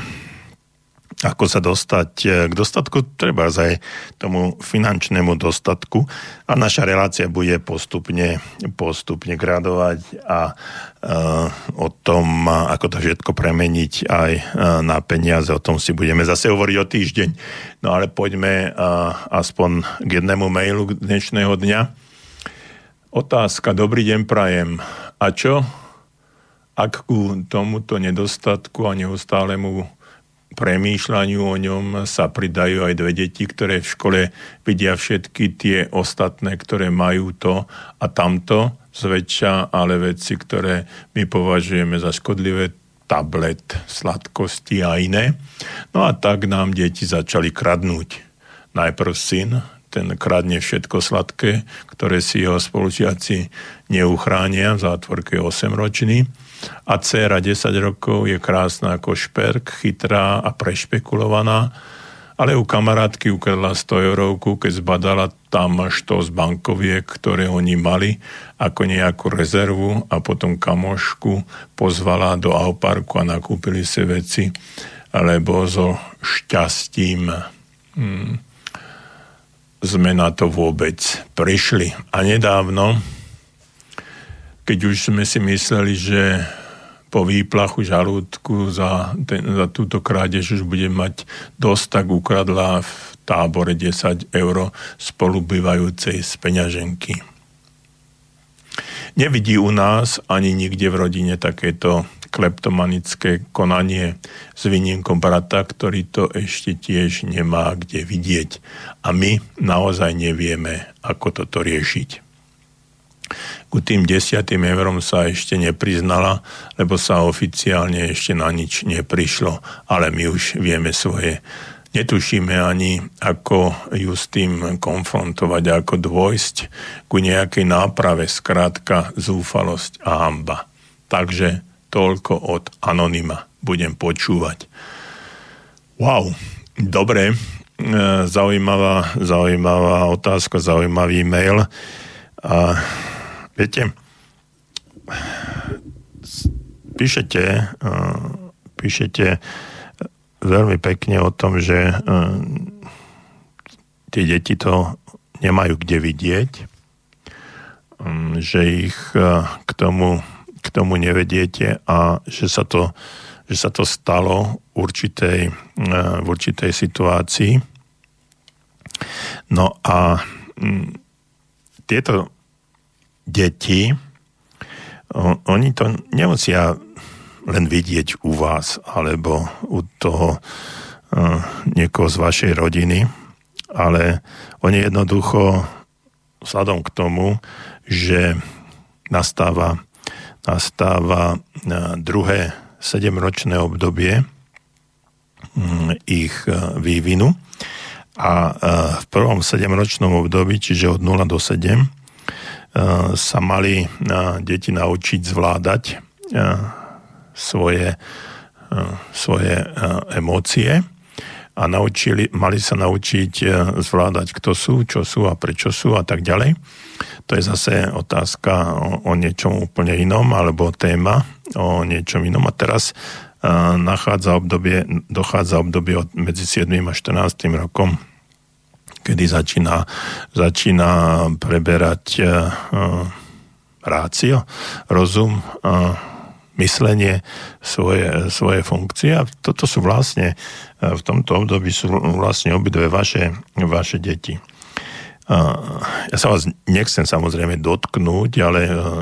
ako sa dostať eh, k dostatku, treba aj tomu finančnému dostatku a naša relácia bude postupne, postupne gradovať a uh, o tom, ako to všetko premeniť aj uh, na peniaze, o tom si budeme zase hovoriť o týždeň. No ale poďme aspoň k jednému mailu dnešného dňa. Otázka, dobrý deň prajem. A čo, ak ku tomuto nedostatku a neustálemu premýšľaniu o ňom sa pridajú aj dve deti, ktoré v škole vidia všetky tie ostatné, ktoré majú to a tamto zväčša, ale veci, ktoré my považujeme za škodlivé, tablet, sladkosti a iné. No a tak nám deti začali kradnúť. Najprv syn, ten kradne všetko sladké, ktoré si jeho spolužiaci neuchránia, v zátvorke 8 ročný a dcera 10 rokov je krásna ako šperk, chytrá a prešpekulovaná, ale u kamarátky ukradla 100 eurovku, keď zbadala tam to z bankoviek, ktoré oni mali ako nejakú rezervu a potom kamošku pozvala do Auparku a nakúpili si veci, lebo so šťastím hmm, sme na to vôbec prišli. A nedávno keď už sme si mysleli, že po výplachu žalúdku za, ten, za túto krádež už bude mať dosť, tak ukradla v tábore 10 eur spolubývajúcej z peňaženky. Nevidí u nás ani nikde v rodine takéto kleptomanické konanie s výnimkom brata, ktorý to ešte tiež nemá kde vidieť. A my naozaj nevieme, ako toto riešiť ku tým desiatým eurom sa ešte nepriznala, lebo sa oficiálne ešte na nič neprišlo, ale my už vieme svoje. Netušíme ani, ako ju s tým konfrontovať, ako dôjsť ku nejakej náprave, skrátka zúfalosť a hamba. Takže toľko od Anonyma. Budem počúvať. Wow, dobre, e, zaujímavá, zaujímavá otázka, zaujímavý mail. A Viete, píšete, eh, píšete veľmi pekne o tom, že eh, tie deti to nemajú kde vidieť, mm, že ich eh, k tomu, k tomu nevediete a že sa to, že sa to stalo určitej, v určitej situácii. No a mm, tieto deti, oni to nemusia len vidieť u vás alebo u toho niekoho z vašej rodiny, ale oni jednoducho vzhľadom k tomu, že nastáva, nastáva druhé sedemročné obdobie ich vývinu a v prvom sedemročnom období, čiže od 0 do 7, Eh, sa mali eh, deti naučiť zvládať eh, svoje, svoje emócie a naučili, mali sa naučiť zvládať, kto sú, čo sú a prečo sú a tak ďalej. To je zase otázka o, o niečom úplne inom, alebo téma o niečom inom. A teraz nachádza obdobie, dochádza obdobie medzi 7 a 14 rokom kedy začína, začína preberať uh, rácio, rozum, uh, myslenie, svoje, svoje funkcie a toto sú vlastne, v tomto období sú vlastne obidve vaše, vaše deti. Ja sa vás nechcem samozrejme dotknúť, ale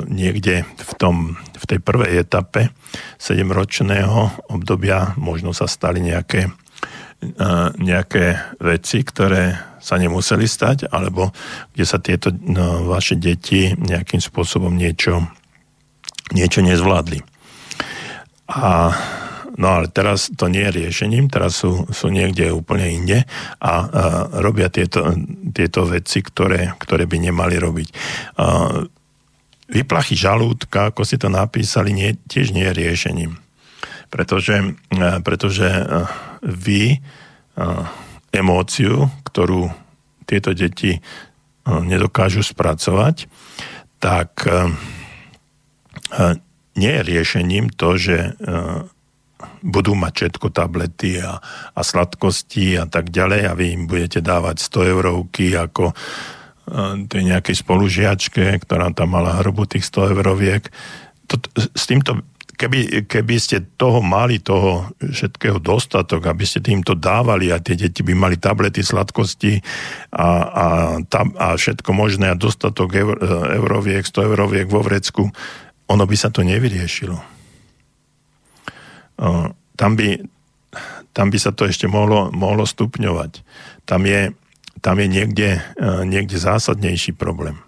niekde v, tom, v tej prvej etape 7-ročného obdobia možno sa stali nejaké nejaké veci, ktoré sa nemuseli stať, alebo kde sa tieto no, vaše deti nejakým spôsobom niečo, niečo nezvládli. A No ale teraz to nie je riešením, teraz sú, sú niekde úplne inde a, a robia tieto, tieto veci, ktoré, ktoré by nemali robiť. A, vyplachy žalúdka, ako si to napísali, nie, tiež nie je riešením. Pretože, pretože vy emóciu, ktorú tieto deti nedokážu spracovať, tak nie je riešením to, že budú mať všetko tablety a, a sladkosti a tak ďalej a vy im budete dávať 100 eurovky ako e, tej nejakej spolužiačke, ktorá tam mala hrobu tých 100 euroviek. To, s týmto, keby, keby ste toho mali, toho všetkého dostatok, aby ste týmto dávali a tie deti by mali tablety sladkosti a, a, tam, a všetko možné a dostatok eur, e, euroviek, 100 euroviek vo vrecku, ono by sa to nevyriešilo tam by, tam by sa to ešte mohlo, mohlo stupňovať. Tam je, tam je niekde, niekde zásadnejší problém.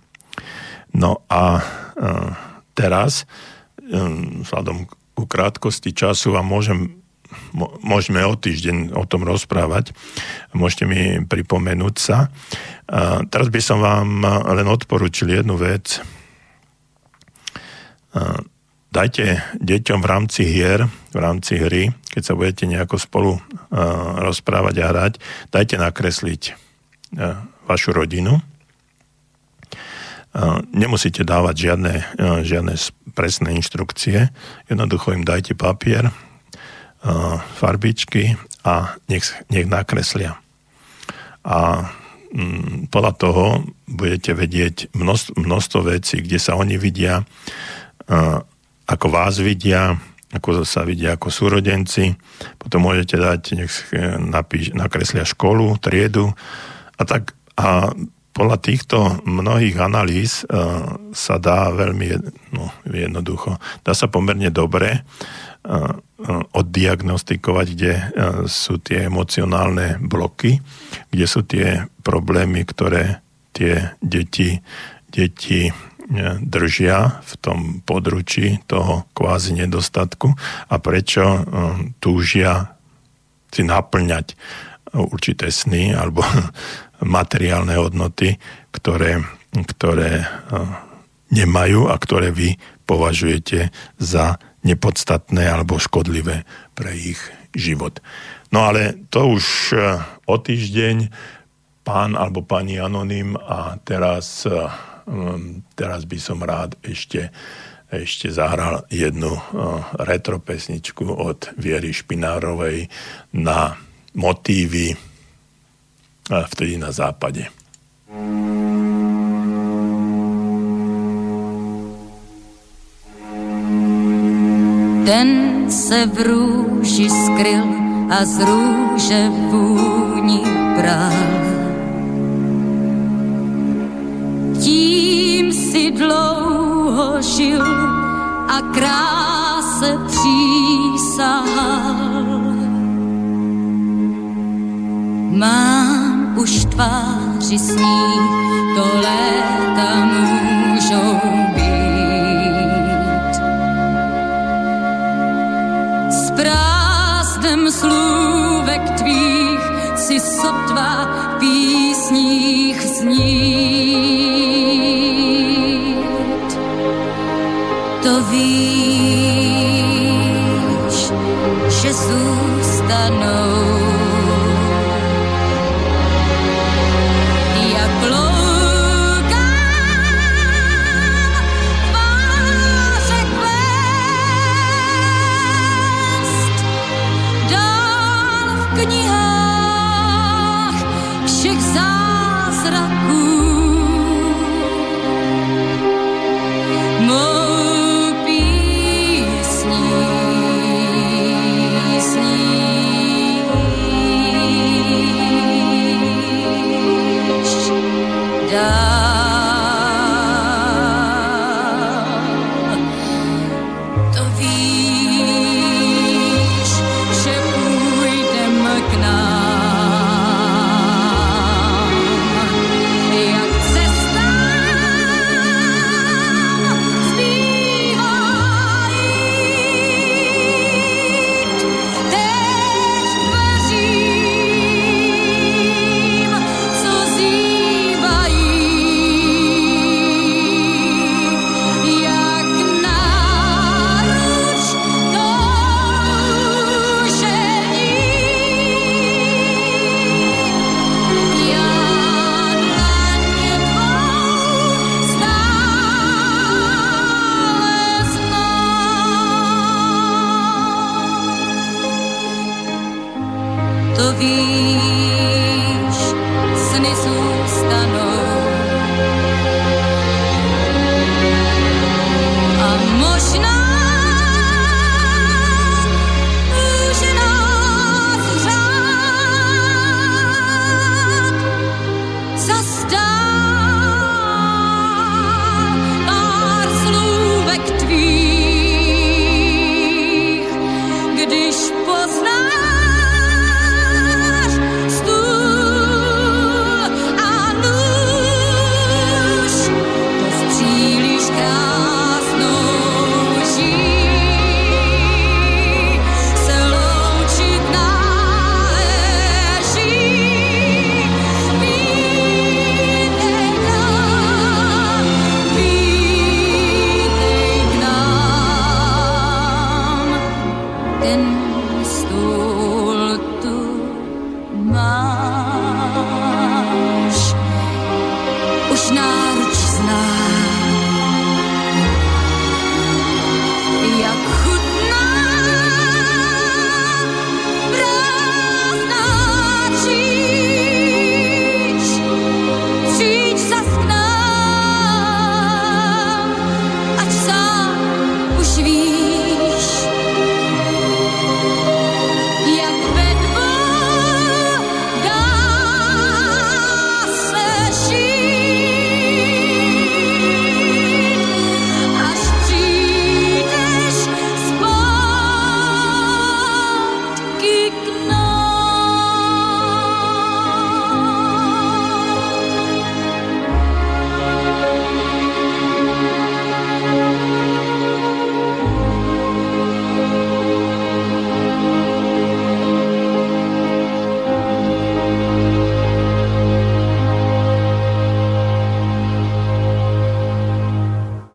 No a teraz, vzhľadom ku krátkosti času vám môžem môžeme o týždeň o tom rozprávať. Môžete mi pripomenúť sa. teraz by som vám len odporučil jednu vec dajte deťom v rámci hier, v rámci hry, keď sa budete nejako spolu rozprávať a hrať, dajte nakresliť vašu rodinu. Uh, nemusíte dávať žiadne, uh, žiadne presné inštrukcie, jednoducho im dajte papier, uh, farbičky a nech, nech nakreslia. A um, podľa toho budete vedieť množstvo, množstvo vecí, kde sa oni vidia ako vás vidia, ako sa vidia ako súrodenci. Potom môžete dať, nech napíš, nakreslia školu, triedu a tak a podľa týchto mnohých analýz uh, sa dá veľmi no, jednoducho, dá sa pomerne dobre uh, oddiagnostikovať, kde uh, sú tie emocionálne bloky, kde sú tie problémy, ktoré tie deti, deti držia v tom područí toho kvázi nedostatku a prečo túžia si naplňať určité sny alebo materiálne hodnoty, ktoré, ktoré uh, nemajú a ktoré vy považujete za nepodstatné alebo škodlivé pre ich život. No ale to už uh, o týždeň pán alebo pani Anonym a teraz Hm, teraz by som rád ešte, ešte zahral jednu retro pesničku od Viery Špinárovej na motívy vtedy na západe.
Ten se v růži skryl a z růže vůni bral tím si dlouho žil a kráse přísahal. Mám už tváři sní, to léta můžou být. S prázdnem slůvek tvých si sotva písních znít.